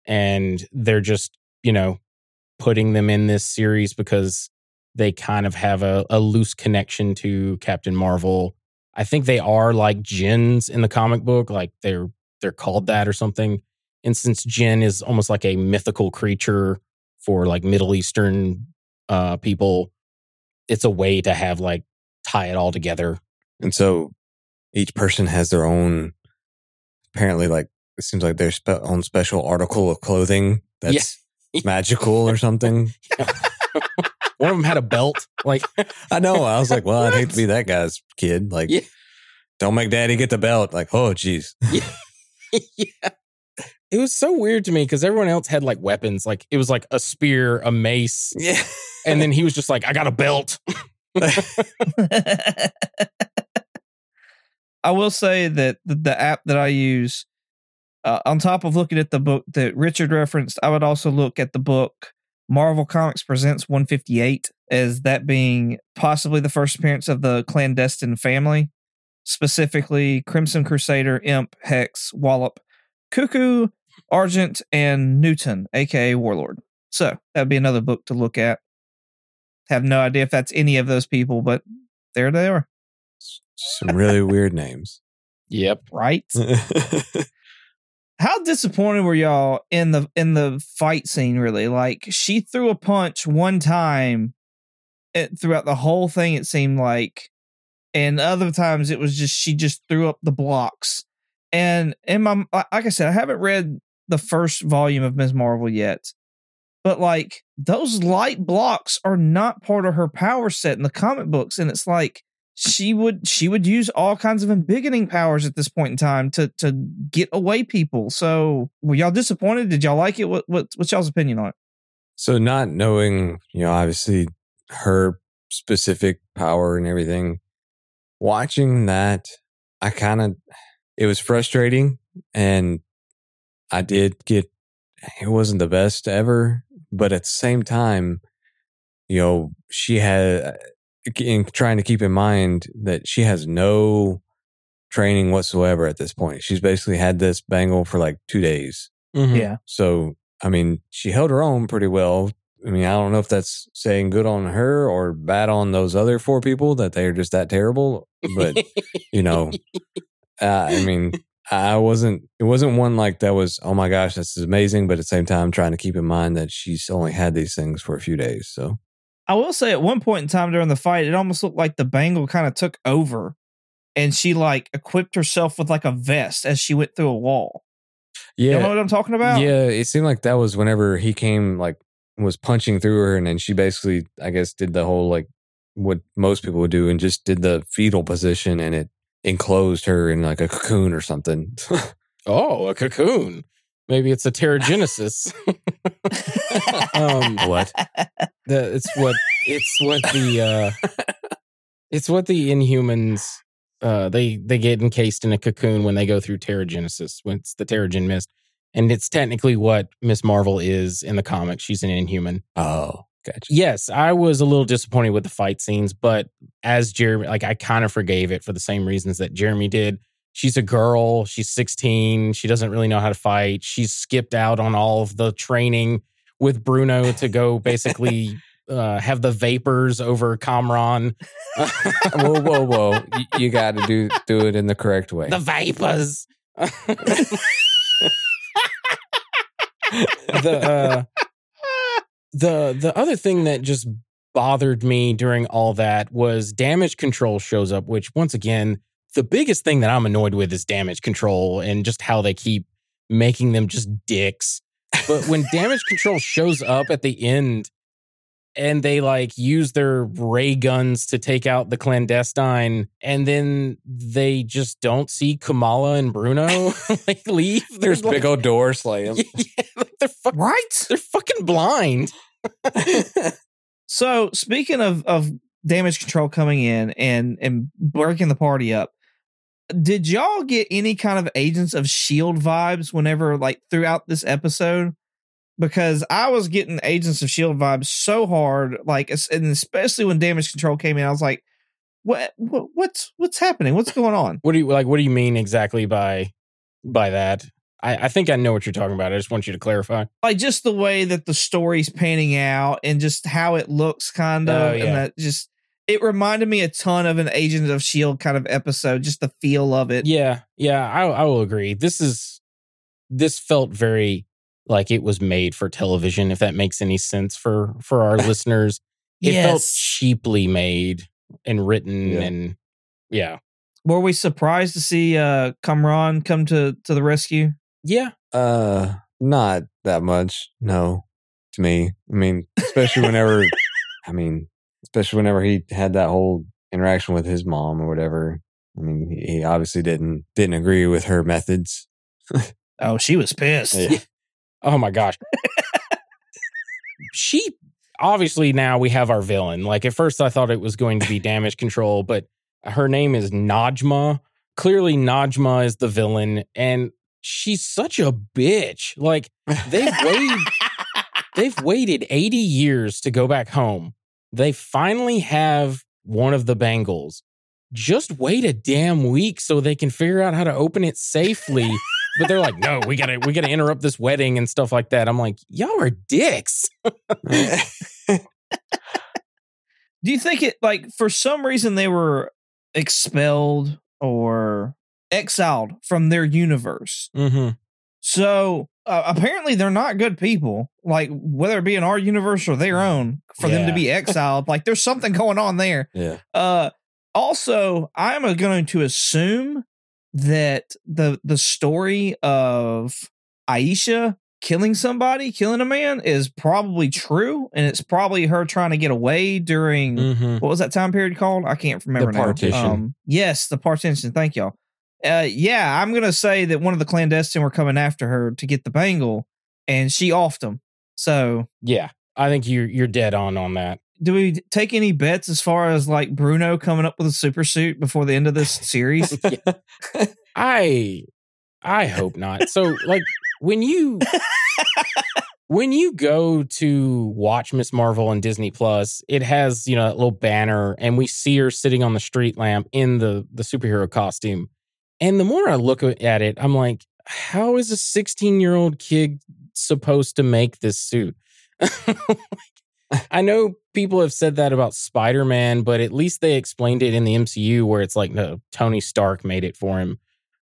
And they're just, you know, putting them in this series because they kind of have a, a loose connection to Captain Marvel. I think they are like jinns in the comic book, like they're they're called that or something. And since jinn is almost like a mythical creature for like Middle Eastern uh, people, it's a way to have like tie it all together. And so each person has their own, apparently, like, it seems like their spe- own special article of clothing that's magical or something. One of them had a belt, like I know. I was like, well, I'd hate to be that guy's kid. Like, Yeah. don't make daddy get the belt. Like, oh, geez. yeah. It was so weird to me because everyone else had like weapons, like it was like a spear, a mace, Yeah. and then he was just like, "I got a belt." I will say that the, the app that I use, uh, on top of looking at the book that Richard referenced, I would also look at the book Marvel Comics Presents 158 as that being possibly the first appearance of the clandestine family, specifically Crimson Crusader, Imp, Hex, Wallop, Cuckoo, Argent, and Newton, aka Warlord. So that'd be another book to look at. Have no idea if that's any of those people, but there they are. Some really weird names. Yep. right? How disappointed were y'all in the in the fight scene? Really, like she threw a punch one time it, throughout the whole thing. It seemed like, and other times it was just she just threw up the blocks. And in my like I said, I haven't read the first volume of Ms. Marvel yet, but like those light blocks are not part of her power set in the comic books, and it's like she would she would use all kinds of embiggening powers at this point in time to to get away people. So were y'all disappointed? Did y'all like it? What, what what's y'all's opinion on it? so not knowing, you know, obviously her specific power and everything, watching that, I kind of it was frustrating and I did get it wasn't the best ever, but at the same time, you know, she had in trying to keep in mind that she has no training whatsoever at this point. She's basically had this bangle for like 2 days. Mhm. Yeah. So, I mean, she held her own pretty well. I mean, I don't know if that's saying good on her or bad on those other four people that they're just that terrible, but you know, uh, I mean, I wasn't, it wasn't one like that was, oh my gosh, this is amazing. But at the same time, trying to keep in mind that she's only had these things for a few days. So, I will say at one point in time during the fight, it almost looked like the bangle kind of took over and she like equipped herself with like a vest as she went through a wall. Yeah, you know what I'm talking about? Yeah. It seemed like that was whenever he came, like, was punching through her. And then she basically, I guess, did the whole like what most people would do and just did the fetal position and it enclosed her in like a cocoon or something. Oh, a cocoon. Maybe it's a terrigenesis. um, what? the, it's what it's what the uh, it's what the Inhumans uh, they they get encased in a cocoon when they go through terrigenesis. When it's the Terrigen mist, and it's technically what Miss Marvel is in the comics. She's an Inhuman. Oh, gotcha. Yes, I was a little disappointed with the fight scenes, but as Jeremy, like I kind of forgave it for the same reasons that Jeremy did. She's a girl. She's 16. She doesn't really know how to fight. She's skipped out on all of the training with Bruno to go basically uh, have the vapors over Kamran. whoa, whoa, whoa! You, you got to do do it in the correct way. the vapors. the uh, the the other thing that just bothered me during all that was damage control shows up, which once again, the biggest thing that I'm annoyed with is damage control and just how they keep making them just dicks. But when damage control shows up at the end and they like use their ray guns to take out the clandestine and then they just don't see Kamala and Bruno like leave. There's They're big old door slam. yeah, like they're Right? they're fucking blind. So speaking of of damage control coming in and and breaking the party up, did y'all get any kind of Agents of Shield vibes whenever like throughout this episode? Because I was getting Agents of Shield vibes so hard, like and especially when damage control came in, I was like, what, what what's what's happening? What's going on? What do you like? What do you mean exactly by by that? I, I think I know what you're talking about. I just want you to clarify. Like just the way that the story's panning out and just how it looks, kind of, Oh, and that just it reminded me a ton of an Agents of Shield kind of episode. Just the feel of it. Yeah, yeah, I, I will agree. This is this felt very like it was made for television. If that makes any sense for for our listeners, it felt cheaply made and written, Yeah. and yeah, Were we surprised to see uh Kamran come to to the rescue? Yeah. Uh, not that much. No, to me. I mean, especially whenever, I mean, especially whenever he had that whole interaction with his mom or whatever. I mean, he, he obviously didn't didn't agree with her methods. Oh, she was pissed. Yeah. Oh my gosh. she obviously now we have our villain. Like at first I thought it was going to be damage control, but her name is Najma. Clearly Najma is the villain and she's such a bitch. Like they've waited they've waited 80 years to go back home. They finally have one of the bangles. Just wait a damn week so they can figure out how to open it safely. but they're like, no, we gotta we gotta interrupt this wedding and stuff like that. I'm like, y'all are dicks. Do you think it like for some reason they were expelled or exiled from their universe. hmm So uh, apparently they're not good people. Like whether it be in our universe or their own, for them to be exiled, like there's something going on there. Yeah. Uh, also, I'm going to assume that the the story of Aisha killing somebody, killing a man, is probably true, and it's probably her trying to get away during hmm what was that time period called? I can't remember now. partition. Um, yes, the partition. Thank y'all. Uh, yeah, I'm gonna say that one of the clandestine were coming after her to get the bangle, and she offed them. So, Yeah, I think you're you're dead on on that. do we take any bets as far as like Bruno coming up with a super suit before the end of this series? I I hope not. So like when you when you go to watch Miss Marvel on Disney Plus, it has, you know, that little banner and we see her sitting on the street lamp in the the superhero costume. And the more I look at it, I'm like, how is a 16-year-old kid supposed to make this suit? I know people have said that about Spider-Man, but at least they explained it in the MCU where it's like no, Tony Stark made it for him.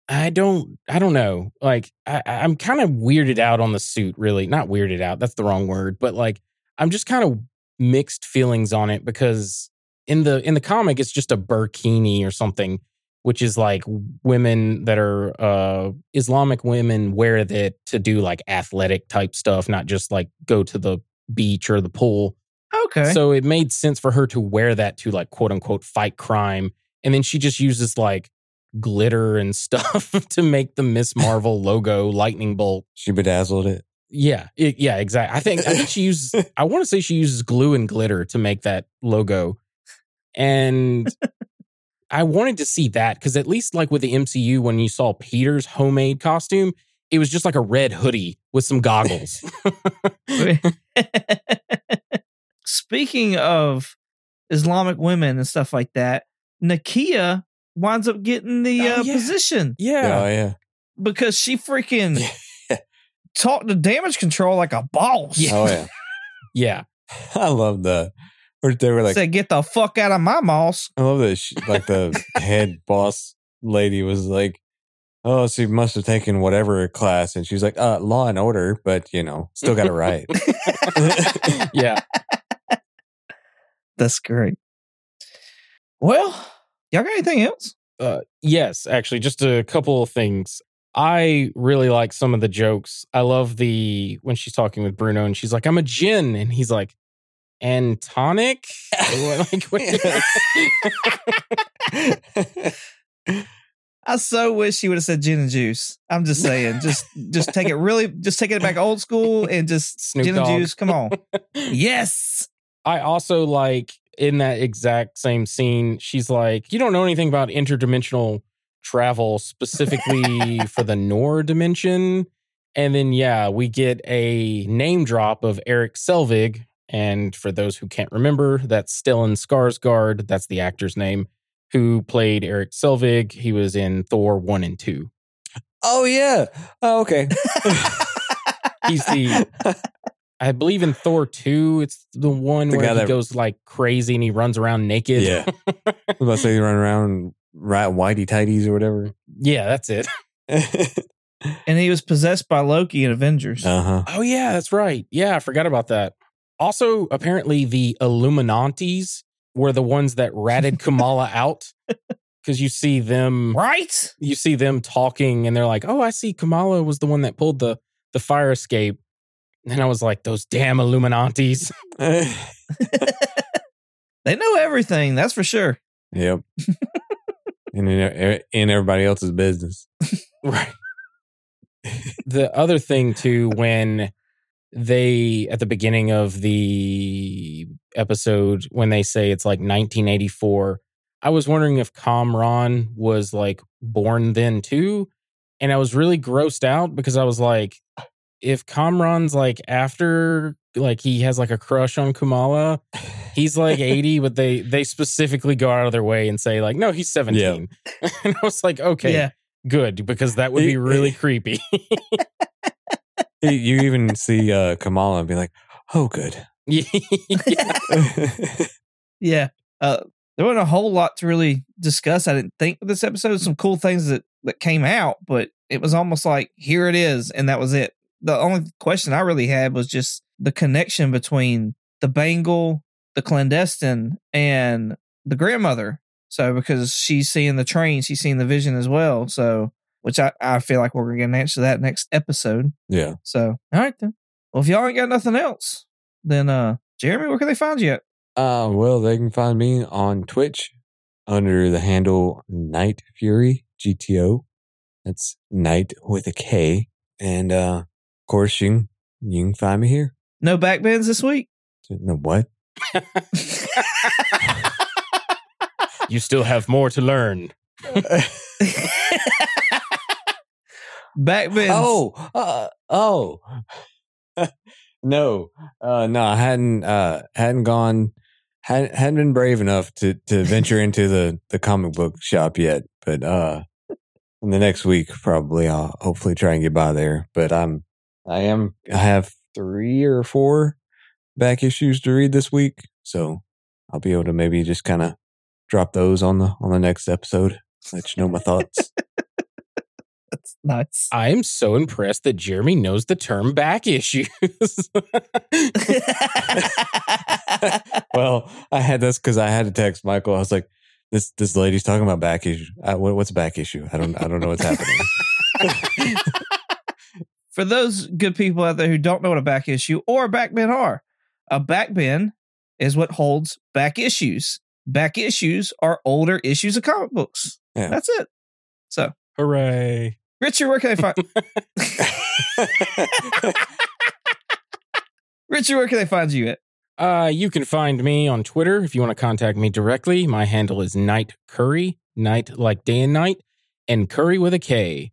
I don't I don't know. Like I, I'm kind of weirded out on the suit, really. Not weirded out, that's the wrong word, but like I'm just kind of mixed feelings on it because in the in the comic it's just a burkini or something, which is like women that are uh Islamic women wear that to do like athletic type stuff, not just like go to the beach or the pool. Okay. So it made sense for her to wear that to like quote unquote fight crime. And then she just uses like glitter and stuff to make the Miss Marvel logo lightning bolt. She bedazzled it. Yeah. it- yeah, exactly. I think I think she uses I want to say she uses glue and glitter to make that logo. And I wanted to see that because at least like with the MCU, when you saw Peter's homemade costume, it was just like a red hoodie with some goggles. Speaking of Islamic women and stuff like that, Nakia winds up getting the Oh, uh, yeah. position yeah. Oh yeah. because she freaking talked to damage control like a boss. Oh yeah. Yeah. I love that. Or they were like, Said, "Get the fuck out of my moss." I love that. She, like the head boss lady was like, "Oh, she must have taken whatever class," and she's like, "Uh, Law and Order," but you know, still got it right. yeah. That's great. Well, y'all got anything else? Uh, yes, actually, just a couple of things. I really like some of the jokes. I love the when she's talking with Bruno and she's like, "I'm a gin," and he's like, "And tonic." like, I so wish she would have said gin and juice. I'm just saying, just just take it really, just take it back old school and just Snoop gin Dogg. and juice. Come on, yes. I also like in that exact same scene, she's like, You don't know anything about interdimensional travel, specifically for the Noor dimension. And then, yeah, we get a name drop of Eric Selvig. And for those who can't remember, that's Stellan Skarsgård. That's the actor's name who played Eric Selvig. He was in Thor 1 and 2. oh yeah. Oh okay. He's the I believe in Thor 2, it's the one The where guy he that- goes like crazy and he runs around naked. yeah. I was about to say he run around right whitey tighties or whatever. Yeah, that's it. And he was possessed by Loki in Avengers. uh huh. Oh, yeah, that's right. Yeah, I forgot about that. Also, apparently, the Illuminantes were the ones that ratted Kamala out because you see them, right? you see them talking, and they're like, "Oh, I see. Kamala was the one that pulled the the fire escape." And I was like, "Those damn Illuminantes!" They know everything. That's for sure. yep. and in, in everybody else's business. Right. the other thing too, when they at the beginning of the episode, when they say it's like 1984, I was wondering if Kamran was like born then too. And I was really grossed out because I was like, if Kamran's like after like he has like a crush on Kamala, he's like 80, but they they specifically go out of their way and say, like, no, he's 17. and I was like, okay, Yeah. good because that would be really creepy. you even see uh, Kamala and be like, "Oh, good." yeah. Yeah. Uh, there wasn't a whole lot to really discuss. I didn't think this episode. Some cool things that that came out, but it was almost like here it is, and that was it. The only question I really had was just the connection between the Bangle, the clandestine, and the grandmother. So because she's seeing the train, she's seeing the vision as well. So which I, I feel like we're gonna answer that next episode. Yeah. So all right then. Well, if y'all ain't got nothing else, then uh Jeremy, where can they find you at? Uh, well, they can find me on Twitch under the handle Night Fury GTO. That's Night with a K. And uh, of course, you can, you can find me here. No backbends this week? No, what? You still have more to learn. backbends. Oh, uh, oh. no, uh, no, I hadn't, uh, hadn't gone, hadn't, hadn't been brave enough to, to venture into the, the comic book shop yet. But, uh, in the next week, probably I'll hopefully try and get by there. But I'm, I am, I have three or four back issues to read this week. So I'll be able to maybe just kind of drop those on the, on the next episode. Let you know my thoughts. That's nuts. I am so impressed that Jeremy knows the term back issues. well, I had this because I had to text Michael. I was like, "This this lady's talking about back issue. Uh, what, what's back issue? I don't I don't know what's happening." For those good people out there who don't know what a back issue or a back bin are, a back bin is what holds back issues. Back issues are older issues of comic books. Yeah. That's it. So, Hooray. Richard, where can I find Richard? Where can they find you at? Uh, you can find me on Twitter if you want to contact me directly. My handle is Night Curry, night like day and night, and Curry with a K.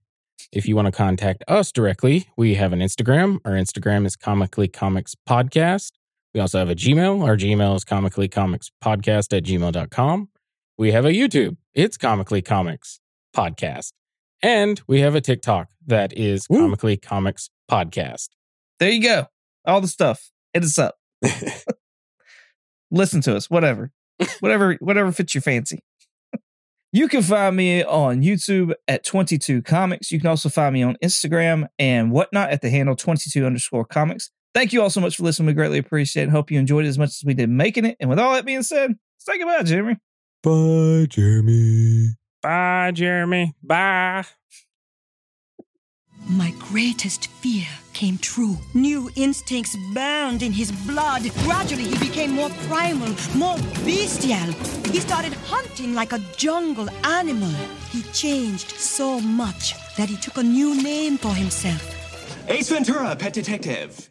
If you want to contact us directly, we have an Instagram. Our Instagram is Comically Comics Podcast. We also have a Gmail. Our Gmail is Comically Comics Podcast at gmail.com. We have a YouTube. It's Comically Comics Podcast. And we have a TikTok that is Woo. Comically Comics Podcast. There you go. All the stuff. Hit us up. Listen to us. Whatever. whatever. Whatever fits your fancy. you can find me on YouTube at 22 Comics. You can also find me on Instagram and whatnot at the handle 22 underscore comics. Thank you all so much for listening. We greatly appreciate it. Hope you enjoyed it as much as we did making it. And with all that being said, say goodbye, Jeremy. Bye, Jeremy. Bye, Jeremy. Bye. My greatest fear came true. New instincts burned in his blood. Gradually, he became more primal, more bestial. He started hunting like a jungle animal. He changed so much that he took a new name for himself. Ace Ventura, Pet Detective.